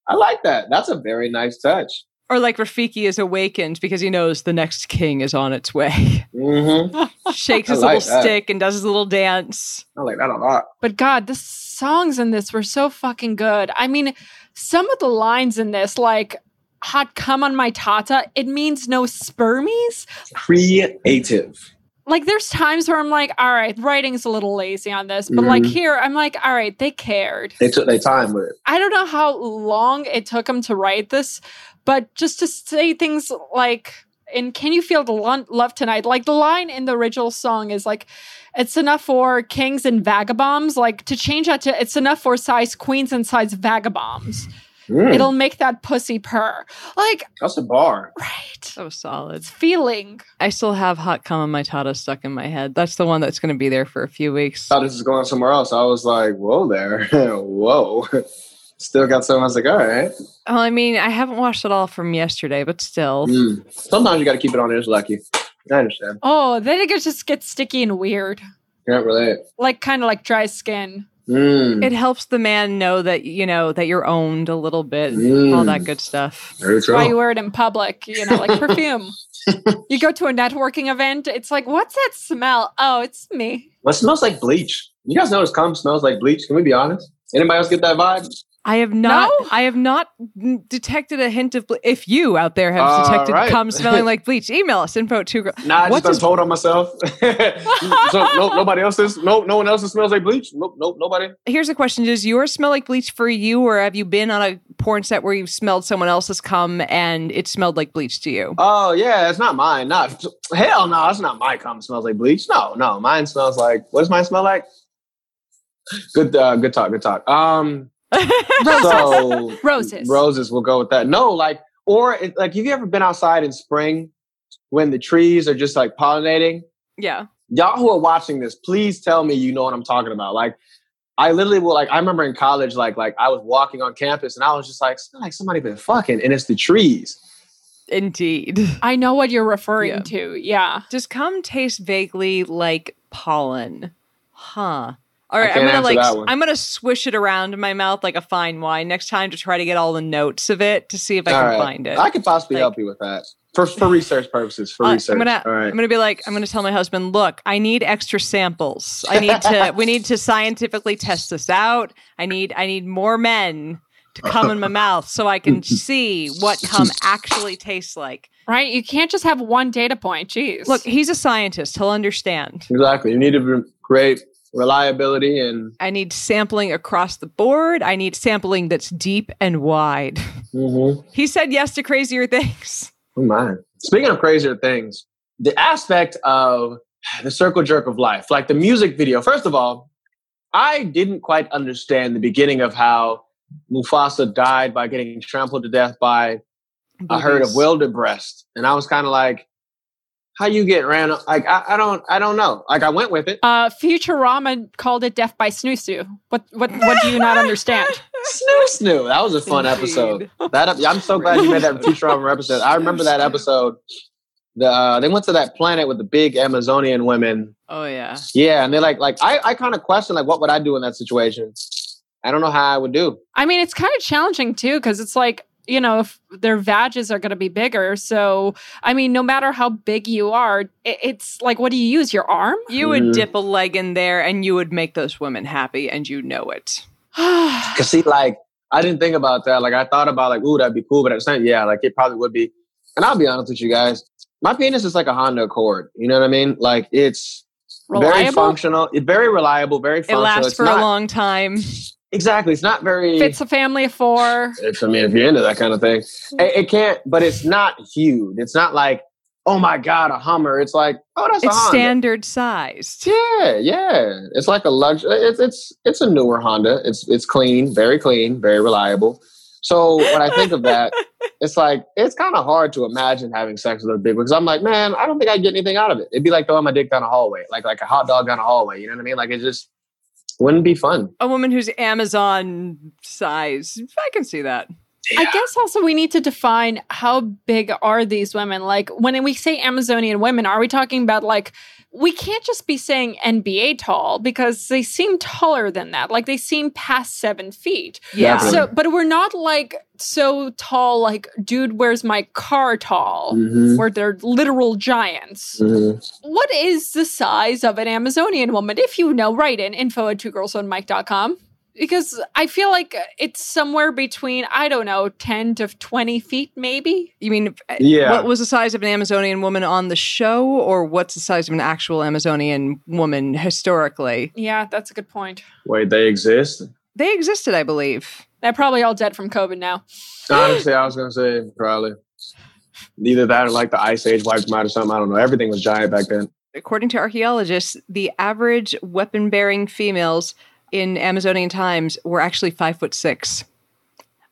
I like that. That's a very nice touch. Or like Rafiki is awakened because he knows the next king is on its way. Mm-hmm. Shakes his like little that. stick and does his little dance. I like that a lot. But God, the songs in this were so fucking good. I mean, some of the lines in this, like hot cum on my tata, it means no spermies. Creative. Like there's times where I'm like, all right, writing's a little lazy on this. But like Mhm. here, I'm like, all right, they cared. They took their time with it. I don't know how long it took them to write this, but just to say things like in Can You Feel the Lo- Love Tonight? Like the line in the original song is like, it's enough for kings and vagabonds. Like to change that to it's enough for size queens and size vagabonds. Mm, It'll make that pussy purr. Like, that's a bar. right. So solid. It's feeling. I still have hot cum on my tata stuck in my head. That's the one that's going to be there for a few weeks. thought this was going somewhere else. I was like, whoa there. whoa. Still got some. I was like, all right. Well, I mean, I haven't watched it all from yesterday, but still. Mm. Sometimes you got to keep it on It's lucky. I understand. Oh, then it gets- just gets sticky and weird. Can't relate. Like kind of like dry skin. Mm. It helps the man know that you know that you're owned a little bit, all Mm. that good stuff. Very true. Why you wear it in public, you know, like perfume. you go to a networking event, it's like, what's that smell? Oh, it's me. What smells like bleach? You guys notice cum smells like bleach? Can we be honest? Anybody else get that vibe? I have not. No? I have not detected a hint of. Ble- if you out there have All detected right. cum smelling like bleach, email us info at two girl. Nah, I What just done told on myself. so no, nobody else's. No, no one else's smells like bleach. Nope, nope, nobody. Here's a question: Does yours smell like bleach for you, or have you been on a porn set where you've smelled someone else's cum and it smelled like bleach to you? Oh yeah, it's not mine. Not hell no, it's not my cum smells like bleach. No, no, mine smells like. What does mine smell like? Good, uh, good talk, good talk. Um, so Roses. roses. We'll go with that. No, like, or it, like, have you ever been outside in spring when the trees are just like pollinating? yeah. y'all who are watching this, please tell me you know what I'm talking about. Like, I literally will like. I remember in college, like, like I was walking on campus and I was just like, smell like somebody been fucking, and it's the trees. Indeed. I know what you're referring Yeah. to. Yeah. Does cum taste vaguely like pollen? Huh. All I right, I'm gonna like. I'm gonna swish it around in my mouth like a fine wine next time to try to get all the notes of it to see if I All can right. find it. I could possibly Like- help you with that. for for research purposes. For Uh, research. I'm gonna All right. I'm gonna be like I'm gonna tell my husband, look, I need extra samples. I need to we need to scientifically test this out. I need I need more men to come in my mouth so I can see what cum actually tastes like. Right? You can't just have one data point. Jeez. Look, he's a scientist. He'll understand. exactly. You need to re- create reliability and. I need sampling across the board. I need sampling that's deep and wide. Mhm. He said yes to crazier things. Oh my. Speaking of crazier things, the aspect of the circle jerk of life, like the music video. First of all, I didn't quite understand the beginning of how Mufasa died by getting trampled to death by a herd of wildebeest, and I was kind of like, "How you get ran? o- Like I, I don't, I don't know. Like I went with it. uh, Futurama called it death by snooze. What what what do you not understand? Snoo snoo. That was a fun episode. That I'm so glad you made that Futurama episode. I remember that episode. The uh, they went to that planet with the big Amazonian women. Oh yeah. Yeah, and they're like, like I, I kind of question like, what would I do in that situation? I don't know how I would do. I mean, it's kind of challenging too, because it's like, you know, if their vages are going to be bigger. So, I mean, no matter how big you are, it, it's like, what do you use? Your arm? You would Mhm. dip a leg in there and you would make those women happy and you know it. Cause see, like I didn't think about that. Like I thought about like, ooh, that'd be cool, but at the same, yeah, like it probably would be. And I'll be honest with you guys, my penis is like a Honda Accord. You know what I mean? Like it's very functional. It's very reliable, very It lasts it's for not, a long time. Exactly. It's not very. Fits a family of four. It's, I mean, if you're into that kind of thing, it, it can't. But it's not huge. It's not like, oh my god, a Hummer. It's like, oh, that's a It's standard sized. Yeah, yeah. It's like a luxury. It's it's it's a newer Honda. It's it's clean, very clean, very reliable. So when I think of that, it's like it's kind of hard to imagine having sex with a big one because I'm like, man, I don't think I'd get anything out of it. It'd be like throwing my dick down a hallway, like like a hot dog down a hallway. You know what I mean? Like it just wouldn't be fun. A woman who's Amazon size. I can see that. I guess also we need to define how big are these women? Like when we say Amazonian women, are we talking about like we can't just be saying NBA tall because they seem taller than that. Like they seem past seven feet. Yeah. Definitely. So, but we're not like so tall, like, dude, where's my car tall? Mhm. Where they're literal giants. Mhm. What is the size of an Amazonian woman? If you know, write in info at two girls one mic.com. Because I feel like it's somewhere between, I don't know, 10 to 20 feet, maybe. You mean, uh, Yeah. what was the size of an Amazonian woman on the show, or what's the size of an actual Amazonian woman historically? Yeah, that's a good point. Wait, they exist? They existed, I believe. They're probably all dead from COVID now. Honestly, I was gonna say probably either that or like the ice age wiped them out or something. I don't know. Everything was giant back then. According to archaeologists, the average weapon bearing females in Amazonian times were actually five foot six.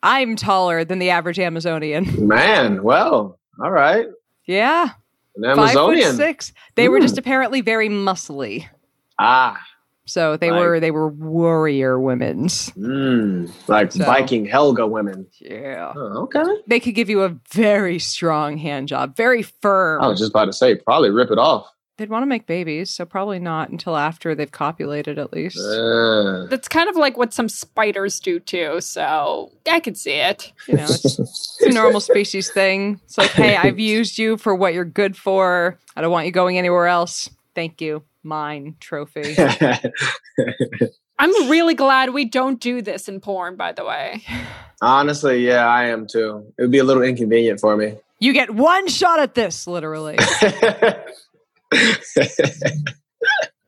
I'm taller than the average Amazonian. Man, well, all right. Yeah, An five foot Amazonian. six. They were Hmm. just apparently very muscly. Ah, So they Like- were they were warrior women's. mm, like So- Viking Helga women. Yeah. Oh, okay. They could give you a very strong hand job, very firm. I was just about to say, probably rip it off. They'd want to make babies, so probably not until after they've copulated at least. Uh, That's kind of like what some spiders do too. So I can see it. You know, it's, it's a normal species thing. It's like, hey, I've used you for what you're good for. I don't want you going anywhere else. Thank you. Mine trophy. I'm really glad we don't do this in porn, by the way. Honestly, yeah, I am too. It would be a little inconvenient for me. You get one shot at this, literally.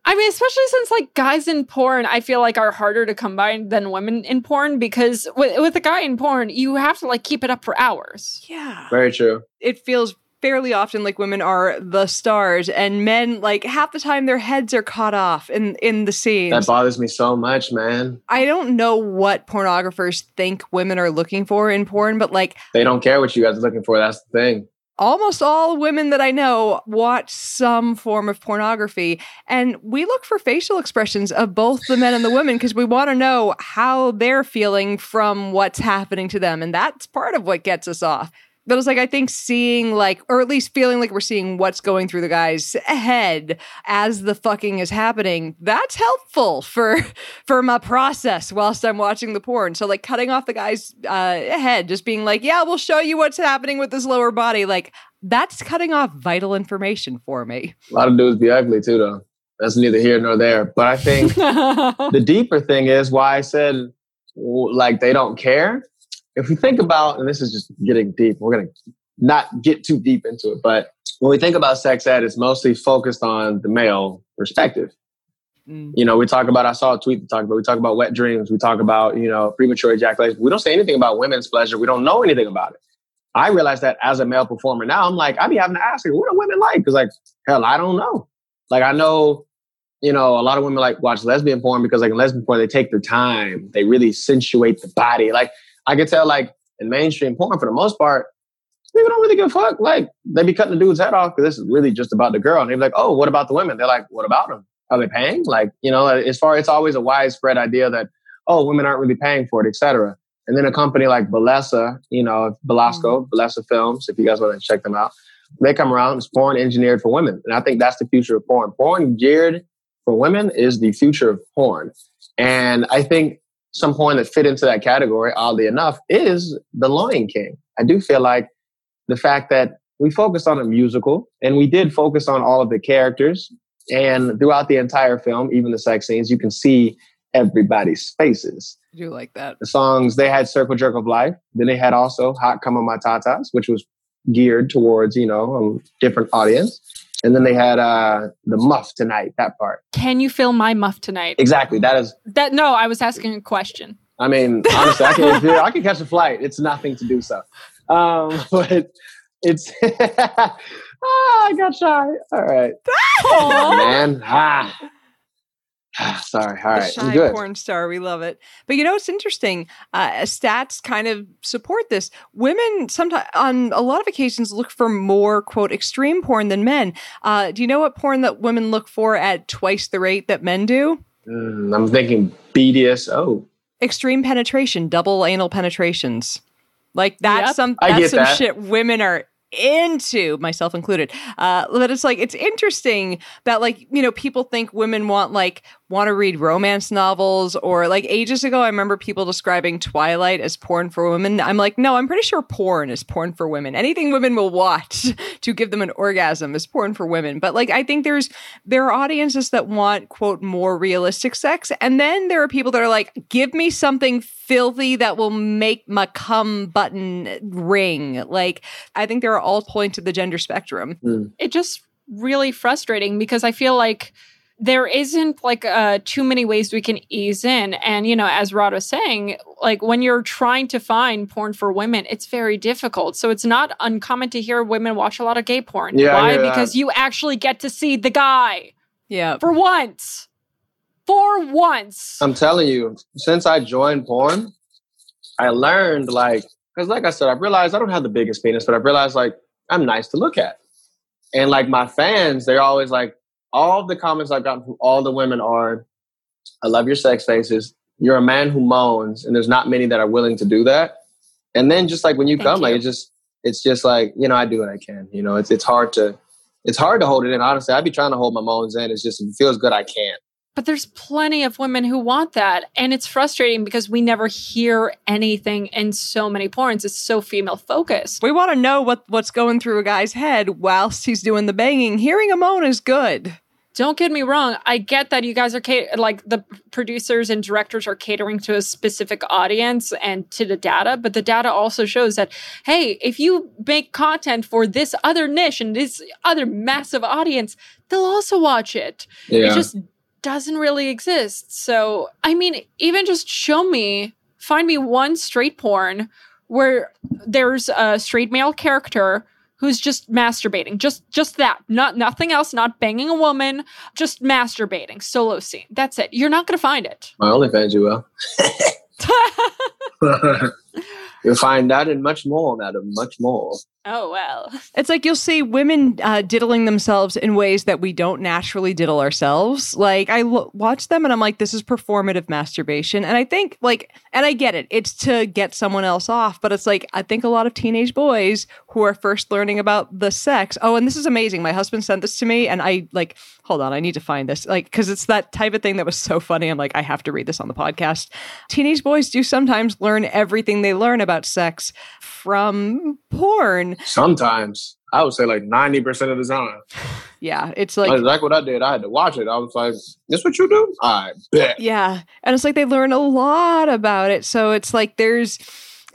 I mean, especially since like guys in porn, I feel like are harder to come by than women in porn because with, with a guy in porn, you have to like keep it up for hours. Yeah. Very true. It feels fairly often like women are the stars and men like half the time their heads are caught off in in the scene That bothers me so much, man. I don't know what pornographers think women are looking for in porn, but like They don't care what you guys are looking for. That's the thing. Almost all women that I know watch some form of pornography. And we look for facial expressions of both the men and the women because we want to know how they're feeling from what's happening to them. And that's part of what gets us off. But it's like, I think seeing, like, or at least feeling like we're seeing what's going through the guy's head as the fucking is happening, that's helpful for for my process whilst I'm watching the porn. So, like, cutting off the guy's uh, head, just being like, yeah, we'll show you what's happening with this lower body. Like, that's cutting off vital information for me. A lot of dudes be ugly too, though. That's neither here nor there. But I think the deeper thing is why I said like they don't care. If we think about, and this is just getting deep, we're gonna not get too deep into it, but when we think about sex ed, it's mostly focused on the male perspective. Mm. You know, we talk about, I saw a tweet to talk about, we talk about wet dreams, we talk about, you know, premature ejaculation. We don't say anything about women's pleasure. We don't know anything about it. I realize that as a male performer now, I'm like, I be having to ask her, what are women like? Because, like, hell, I don't know. Like, I know, you know, a lot of women like watch lesbian porn because, like, in lesbian porn, they take their time, they really accentuate the body. Like, I can tell, like, in mainstream porn, for the most part, people don't really give a fuck. Like, they be cutting the dude's head off because this is really just about the girl. And they be like, oh, what about the women? They're like, what about them? Are they paying? Like, you know, as far as it's always a widespread idea that, oh, women aren't really paying for it, etc. And then a company like Bellesa, you know, Belasco, mm-hmm. Bellesa Films, if you guys want to check them out, they come around. It's porn engineered for women. And I think that's the future of porn. Porn geared for women is the future of porn. And I think some porn that fit into that category, oddly enough, is The Lion King. I do feel like the fact that we focused on a musical and we did focus on all of the characters and throughout the entire film even the sex scenes you can see everybody's faces I do like that the songs they had circle jerk of life then they had also hot come on my tatas which was geared towards you know a different audience. And then they had uh the muff tonight that part. Can you feel my muff tonight? Exactly. That is that no i was asking a question. I mean honestly i can i can catch a flight it's nothing to do so. Um, but it's ah, I got shy. All right, man. Ah. Sorry. All right. The shy porn star. We love it. But you know, it's interesting. Uh, stats kind of support this. Women sometimes, on a lot of occasions, look for more quote extreme porn than men. Uh, do you know what porn that women look for at twice the rate that men do? Mm, I'm thinking BDSO. Extreme penetration, double anal penetrations. Like that's yep. some that's some that. shit women are into, myself included. Uh, but it's like it's interesting that like you know people think women want like want to read romance novels or like ages ago I remember people describing Twilight as porn for women. I'm like, no, I'm pretty sure porn is porn for women. Anything women will watch to give them an orgasm is porn for women. But like I think there's there are audiences that want quote more realistic sex and then there are people that are like, give me something filthy that will make my cum button ring. Like I think there are all points of the gender spectrum. Mm. It just really frustrating because I feel like there isn't like uh, too many ways we can ease in. And, you know, as Rod was saying, like when you're trying to find porn for women, it's very difficult. So it's not uncommon to hear women watch a lot of gay porn. Yeah, Why? Because you actually get to see the guy. Yeah. For once. For once. I'm telling you, since I joined porn, I learned like, because like I said, I've realized I don't have the biggest penis, but I realized like I'm nice to look at. And like my fans, they're always like, all the comments I've gotten from all the women are, I love your sex faces. You're a man who moans, and there's not many that are willing to do that. And then just like when you Thank come, you. like it's just it's just like, you know, I do what I can. You know, it's it's hard to it's hard to hold it in. Honestly, I'd be trying to hold my moans in. It's just it feels good I can't. But there's plenty of women who want that. And it's frustrating because we never hear anything in so many porns. It's so female focused. We want to know what, what's going through a guy's head whilst he's doing the banging. Hearing a moan is good don't get me wrong. I get that you guys are cat- like the producers and directors are catering to a specific audience and to the data, but the data also shows that hey, if you make content for this other niche and this other massive audience, they'll also watch it. Yeah. It just doesn't really exist. So, I mean, even just show me, find me one straight porn where there's a straight male character who's just masturbating. Just just that. Not nothing else, not banging a woman, just masturbating. Solo scene. That's it. You're not gonna find it. My OnlyFans you will. You'll find that and much more, madam, much more. Oh, well. It's like you'll see women uh, diddling themselves in ways that we don't naturally diddle ourselves. Like, I lo- watch them and I'm like, this is performative masturbation. And I think, like, and I get it, it's to get someone else off, but it's like, I think a lot of teenage boys who are first learning about the sex. Oh, and this is amazing. My husband sent this to me, and I like, hold on, I need to find this. Like, because it's that type of thing that was so funny. I'm like, I have to read this on the podcast. Teenage boys do sometimes learn everything they learn about sex from porn. Sometimes. I would say like 90% of the time. Yeah, it's Like, like, like what I did. I had to watch it. I was like, this what you do? I bet. yeah. And it's like they learn a lot about it. So it's like there's,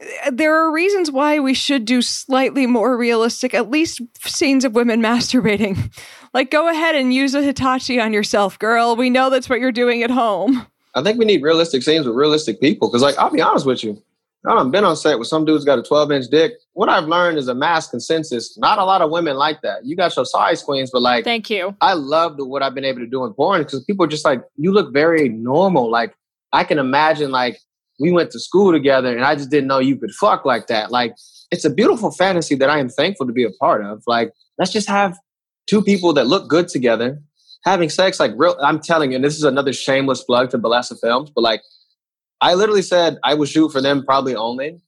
Uh, there are reasons why we should do slightly more realistic, at least scenes of women masturbating. Like, go ahead and use a Hitachi on yourself, girl. We know that's what you're doing at home. I think we need realistic scenes with realistic people. Because, like, I'll be honest with you. I've been on set with some dude's got a 12 inch dick. What I've learned is a mass consensus. Not a lot of women like that. You got your size queens, but like, Thank you. I love what I've been able to do in porn because people are just like, you look very normal. Like, I can imagine, like, we went to school together and I just didn't know you could fuck like that. Like, it's a beautiful fantasy that I am thankful to be a part of. Like, let's just have two people that look good together having sex. Like, real, I'm telling you, and this is another shameless plug to Bellesa Films, but like, I literally said I would shoot for them probably only.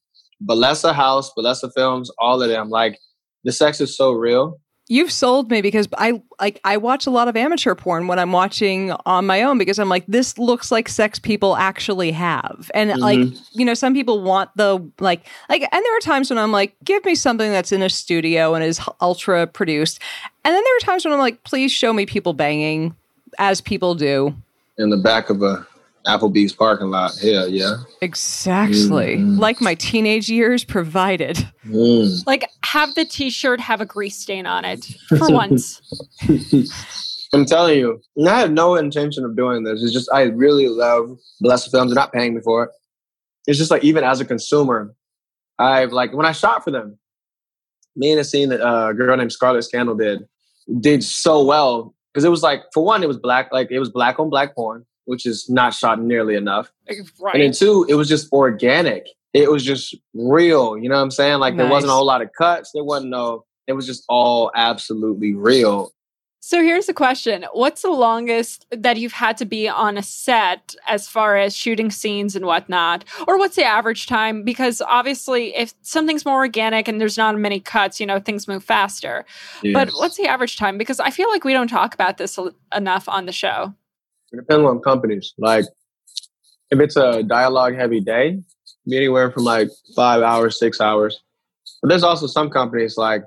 Bellesa House, Bellesa Films, all of them. Like, the sex is so real. You've sold me because I like I watch a lot of amateur porn when I'm watching on my own because I'm like this looks like sex people actually have. And mm-hmm. like, you know, some people want the like like and there are times when I'm like give me something that's in a studio and is ultra produced. And then there are times when I'm like please show me people banging as people do. In the back of a Applebee's parking lot. Hell yeah. Exactly. Like my teenage years provided. Mm. Like, have the T-shirt have a grease stain on it for once. I'm telling you, and I have no intention of doing this. It's just I really love Bellesa Films. They're not paying me for it. It's just like even as a consumer, I've like when I shot for them, me and a scene that uh, a girl named Scarlit Scandal did did so well because it was like for one, it was black, like it was black on black porn, which is not shot nearly enough. And then two, it was just organic. It was just real. You know what I'm saying? Like there wasn't a whole lot of cuts. There wasn't no. It was just all absolutely real. So here's the question. What's the longest that you've had to be on a set as far as shooting scenes and whatnot? Or what's the average time? Because obviously, if something's more organic and there's not many cuts, you know, things move faster. But what's the average time? Because I feel like we don't talk about this enough on the show. It depends on companies. Like if it's a dialogue heavy day, be anywhere from like five hours, six hours. But there's also some companies like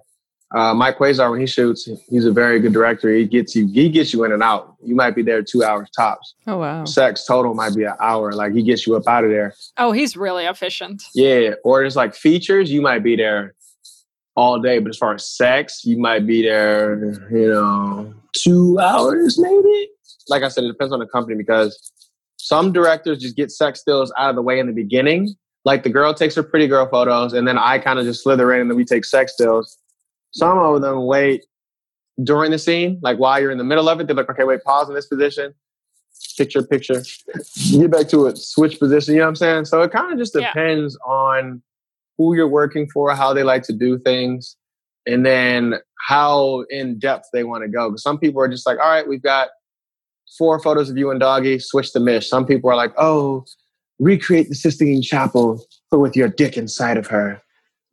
uh, Mike Quasar when he shoots, he's a very good director. He gets you he gets you in and out. You might be there two hours tops. Oh wow. Sex total might be an hour. Like he gets you up out of there. Oh, he's really efficient. Yeah. Or there's like features, you might be there all day. But as far as sex, you might be there, you know, two hours maybe. Like I said, it depends on the company because some directors just get sex stills out of the way in the beginning. Like the girl takes her pretty girl photos, and then I kind of just slither in and then we take sex stills. Some of them wait during the scene, like while you're in the middle of it, they're like, okay, wait, pause in this position, picture, picture, get back to it, switch position. You know what I'm saying? So it kind of just Yeah. depends on who you're working for, how they like to do things, and then how in depth they want to go. Because some people are just like, all right, we've got four photos of you and doggy, switch the mish. Some people are like, oh, recreate the Sistine Chapel, but with your dick inside of her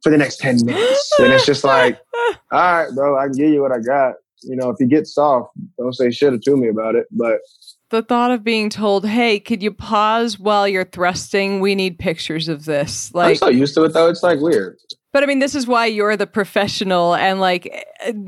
for the next 10 minutes. and it's just like, all right, bro, I can give you what I got. You know, if you get soft, don't say shit to me about it. But The thought of being told, "Hey, could you pause while you're thrusting? We need pictures of this." Like I'm so used to it though. It's like weird. But I mean, this is why you're the professional, and like,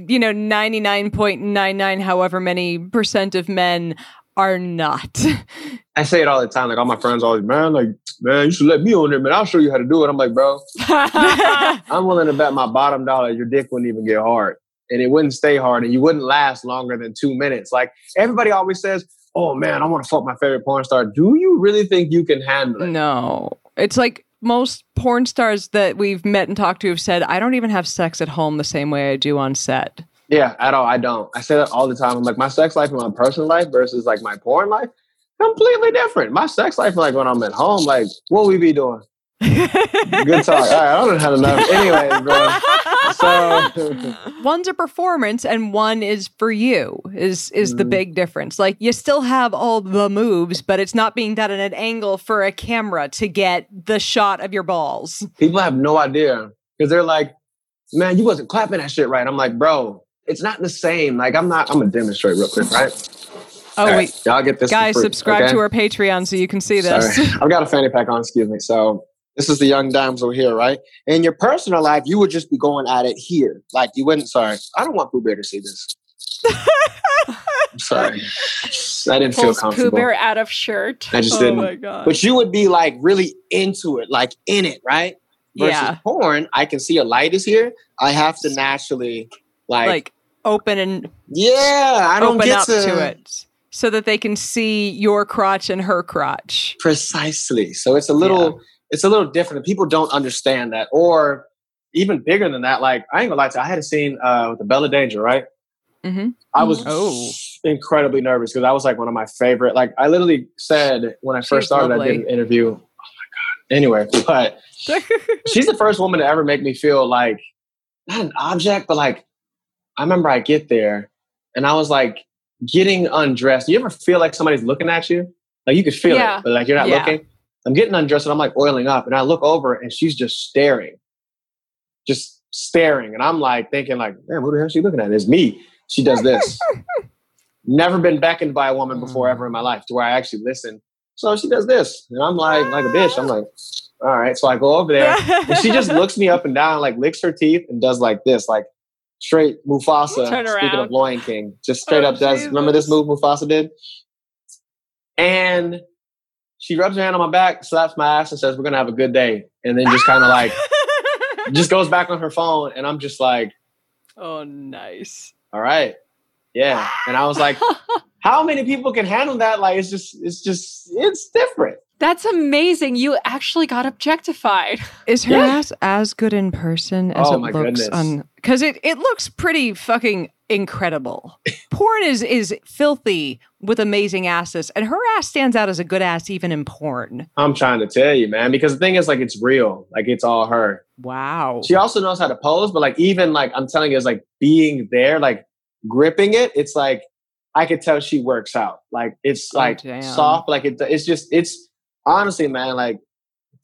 you know, 99.99, however many percent of men are not. I say it all the time. Like all my friends always, man, like, man, you should let me on there, man. I'll show you how to do it. I'm like, bro, I'm willing to bet my bottom dollar your dick wouldn't even get hard. And it wouldn't stay hard and you wouldn't last longer than two minutes. Like everybody always says, Oh man, I want to fuck my favorite porn star. Do you really think you can handle it? no. It's like most porn stars that we've met and talked to have said, I don't even have sex at home the same way I do on set. Yeah, at all. I don't. I say that all the time. I'm like, my sex life and my personal life versus like my porn life, completely different. My sex life, like when I'm at home, like, what we be doing? Good talk. All right, I don't have enough. Anyways, bro. So One's a performance and one is for you is is the Mhm. big difference. Like you still have all the moves, but it's not being done at an angle for a camera to get the shot of your balls. people have no idea because they're like, man, you wasn't clapping that shit right. I'm like, bro, it's not the same. Like, I'm not. I'm gonna demonstrate real quick, right? Oh right, wait, y'all get this. guys, free, subscribe okay? to our Patreon so you can see this. Sorry. I've got a fanny pack on. Excuse me. So this is the young damsel here, right? In your personal life, you would just be going at it here, like you wouldn't. Sorry, I don't want Pooh Bear to see this. I'm sorry, I didn't feel Pulls Pooh comfortable. Bear out of shirt. I just oh didn't. my god. But you would be like really into it, like in it, right? Versus Yeah. porn, I can see a light is here. I have to naturally, like, like open and yeah, I don't open get up to it so that they can see your crotch and her crotch. precisely. So it's a little, it's a little different. People don't understand that, or even bigger than that. Like I ain't gonna lie to you, I had a scene uh, with the Bella Danger, right? Mm-hmm. I was Oh. incredibly nervous because that was like one of my favorite. Like I literally said when I first was started, I lovely. did an interview. Oh my god! Anyway, but she's the first woman to ever make me feel like not an object, but like I remember I get there and I was like getting undressed. You ever feel like somebody's looking at you? Like you could feel Yeah. it, but like you're not Yeah. looking. I'm getting undressed and I'm like oiling up, and I look over and she's just staring, just staring, and I'm like thinking like, damn, who the hell is she looking at? It's me. She does this. Never been beckoned by a woman before ever in my life to where I actually listen. So she does this, and I'm like, like a bitch. I'm like, all right. So I go over there, and she just looks me up and down, like licks her teeth and does like this, like straight Mufasa. Speaking of Lion King, just straight Oh, up does. Remember this move Mufasa did? And she rubs her hand on my back, slaps my ass, and says, "We're gonna have a good day," and then just kind of like just goes back on her phone, and I'm just like, oh, nice. "All right, yeah." And I was like, "How many people can handle that? Like, it's just, it's just, it's different." That's amazing. You actually got objectified. Is her Yeah. ass as good in person as Oh it my looks goodness. on? Because it, it looks pretty fucking incredible. porn is is filthy with amazing asses, and her ass stands out as a good ass even in porn. I'm trying to tell you, man, because the thing is, like, it's real. Like, it's all her. Wow. She also knows how to pose, but like, even like, I'm telling you, it's like being there, like gripping it. It's like I could tell she works out. Like, it's Oh, like damn. soft. Like, it, it's just, it's honestly, man, like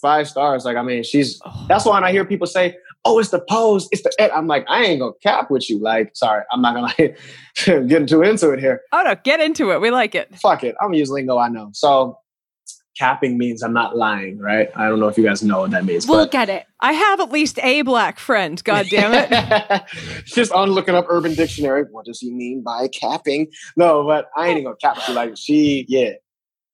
five stars. Like, I mean, she's. Oh. That's why when I hear people say, "Oh, it's the pose, it's the," ed," I'm like, I ain't gonna cap with you. Like, sorry, I'm not gonna like getting too into it here. Oh no, get into it. We like it. Fuck it, I'm gonna use lingo I know. So. Capping means I'm not lying, right? I don't know if you guys know what that means. We'll but get it. I have at least a black friend. God damn it. Just on looking up Urban Dictionary. What does he mean by capping? No, but I ain't even gonna cap with you. Like she, yeah,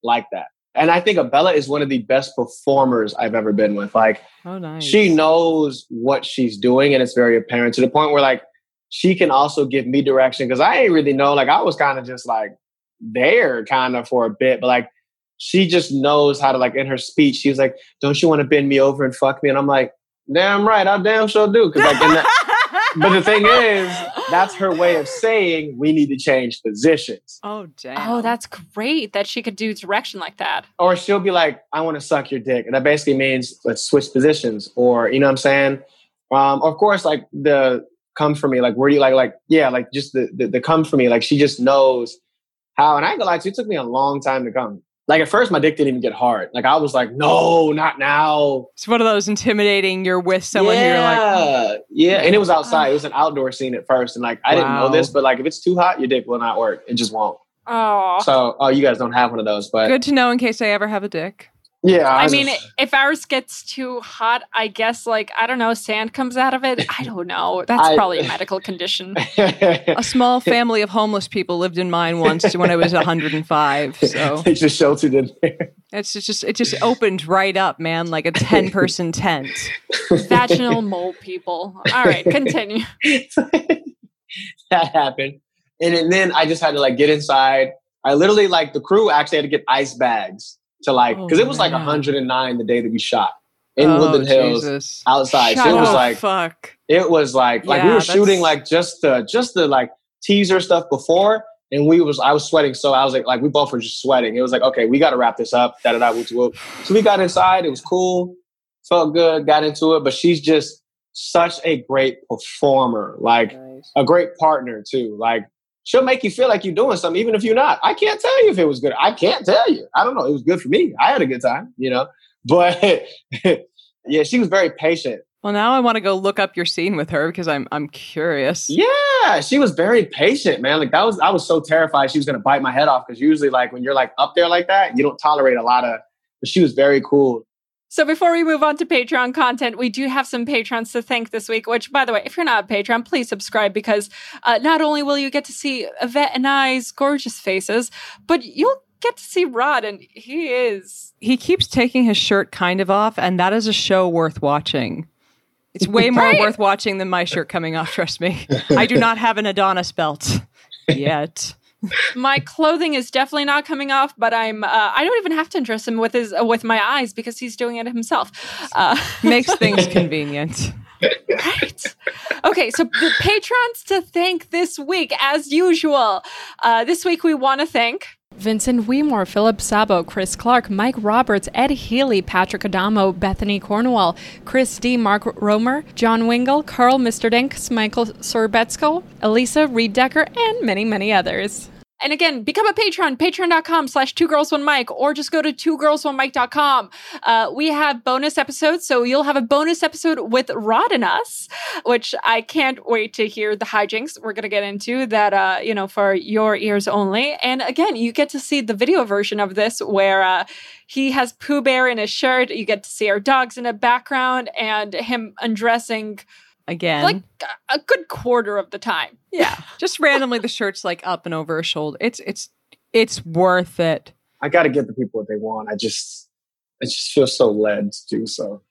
like that. And I think Abella is one of the best performers I've ever been with. Like Oh nice. she knows what she's doing, and it's very apparent to the point where like she can also give me direction because I ain't really know. Like I was kind of just like there, kind of for a bit, but like she just knows how to like in her speech. She was like, "Don't you want to bend me over and fuck me?" And I'm like, "Damn right, I damn sure do." Because like, that, but the thing is, that's her way of saying we need to change positions. Oh damn. Oh, that's great that she could do direction like that. Or she'll be like, I want to suck your dick. And that basically means let's switch positions. Or, you know what I'm saying? Um, of course, like the come for me, like where do you like, like, yeah, like just the, the, the come for me. Like she just knows how. And I ain't gonna lie to you, it took me a long time to come. Like at first, my dick didn't even get hard. Like I was like, no, not now. It's one of those intimidating. You're with someone yeah. you're like, yeah. And it was outside. It was an ah. outdoor scene at first. And like, I didn't know this, but like if it's too hot, your dick will not work. It just won't. Oh. So, oh, you guys don't have one of those, but good to know in case I ever have a dick. Yeah. I was mean, just- if ours gets too hot, I guess like I don't know, sand comes out of it. I don't know. That's I- probably a medical condition. A small family of homeless people lived in mine once when I was 105. So they just sheltered in there. it's just it just opened right up, man, like a 10 person tent. Vaginal mole people. All right, continue. that happened. And, then- then I just had to like get inside. I literally like the crew actually had to get ice bags to like Oh, because it was like man. 109 the day that we shot in oh, Woodland Hills Jesus. outside. Shut so it was oh, like fuck. it was like like we were shooting like just the just the like teaser stuff before. And we was I was sweating, so I was like, like we both were just sweating. It was like, okay, we got to wrap this up. Da da da. whoop. So we got inside. It was cool, felt good, got into it. But she's just such a great performer, like a great partner too. Like she'll make you feel like you're doing something, even if you're not. I can't tell you if it was good. I can't tell you. I don't know. It was good for me. I had a good time, you know. But yeah, she was very patient. Well, now I want to go look up your scene with her because I'm I'm curious. Yeah, she was very patient, man. Like that was I was so terrified she was gonna bite my head off because usually like when you're like up there like that, you don't tolerate a lot of. But she was very cool. So before we move on to Patreon content, we do have some patrons to thank this week. Which, by the way, if you're not a patron, please subscribe because uh, not only will you get to see Yvette and I's gorgeous faces, but you'll get to see Rod, and he is. He keeps taking his shirt kind of off, and that is a show worth watching. It's way more Right. worth watching than my shirt coming off, trust me. I do not have an Adonis belt yet. My clothing is definitely not coming off, but I'm. Uh, I don't even have to undress him with his uh, with my eyes because he's doing it himself. Uh, Makes things convenient. right. Okay, so the patrons to thank this week, as usual. Uh, this week we want to thank Vincent Weemore, Philip Sabo, Chris Clark, Mike Roberts, Ed Healy, Patrick Adamo, Bethany Cornwall, Chris D, Mark Romer, John Wingle, Carl Mr. Dinks, Michael Sorbetsko, Elisa Reed Decker, and many, many others. And again, become a patron, patreon.com slash two girls one mic, or just go to two girls one mic.com. Uh, we have bonus episodes, so you'll have a bonus episode with Rod and us, which I can't wait to hear the hijinks we're going to get into that, uh, you know, for your ears only. And again, you get to see the video version of this where uh, he has Pooh Bear in his shirt. You get to see our dogs in the background and him undressing Again. like a good quarter of the time. yeah. Just randomly the shirt's like up and over his shoulder. It's it's it's worth it. I got to give the people what they want. I just, I just feel so led to do so.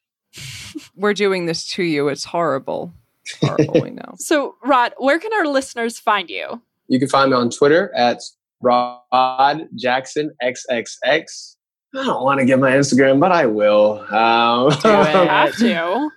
We're doing this to you. It's horrible. Horrible, we know. So, Rod, where can our listeners find you? You can find me on Twitter at Rod Jackson XXX. I don't want to give my Instagram, but I will. Um, Do it. Have to.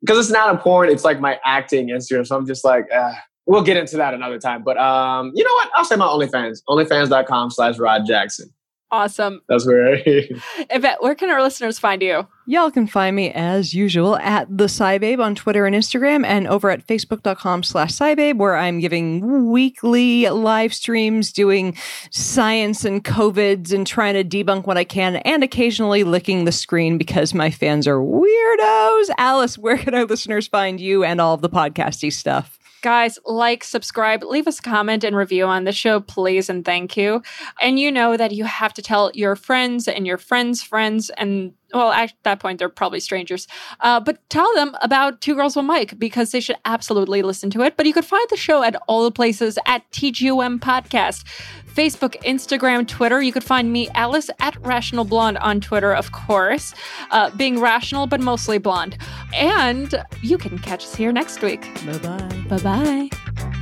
Because it's not important. It's like my acting Instagram. So I'm just like, uh, we'll get into that another time. But um, you know what? I'll say my OnlyFans. OnlyFans.com slash Rod Jackson. Awesome. That's where Yvette, where can our listeners find you? Y'all can find me as usual at the SciBabe on Twitter and Instagram and over at facebook.com slash SciBabe where I'm giving weekly live streams doing science and COVIDs and trying to debunk what I can and occasionally licking the screen because my fans are weirdos. Alice, where can our listeners find you and all of the podcasty stuff? Guys, like, subscribe, leave us a comment and review on the show, please, and thank you. And you know that you have to tell your friends and your friends' friends, and well, at that point, they're probably strangers, uh, but tell them about Two Girls One Mic because they should absolutely listen to it. But you could find the show at all the places at TGOM Podcast. Facebook, Instagram, Twitter. You could find me, Alice, at Rational Blonde on Twitter, of course, uh, being rational but mostly blonde. And you can catch us here next week. Bye bye. Bye bye.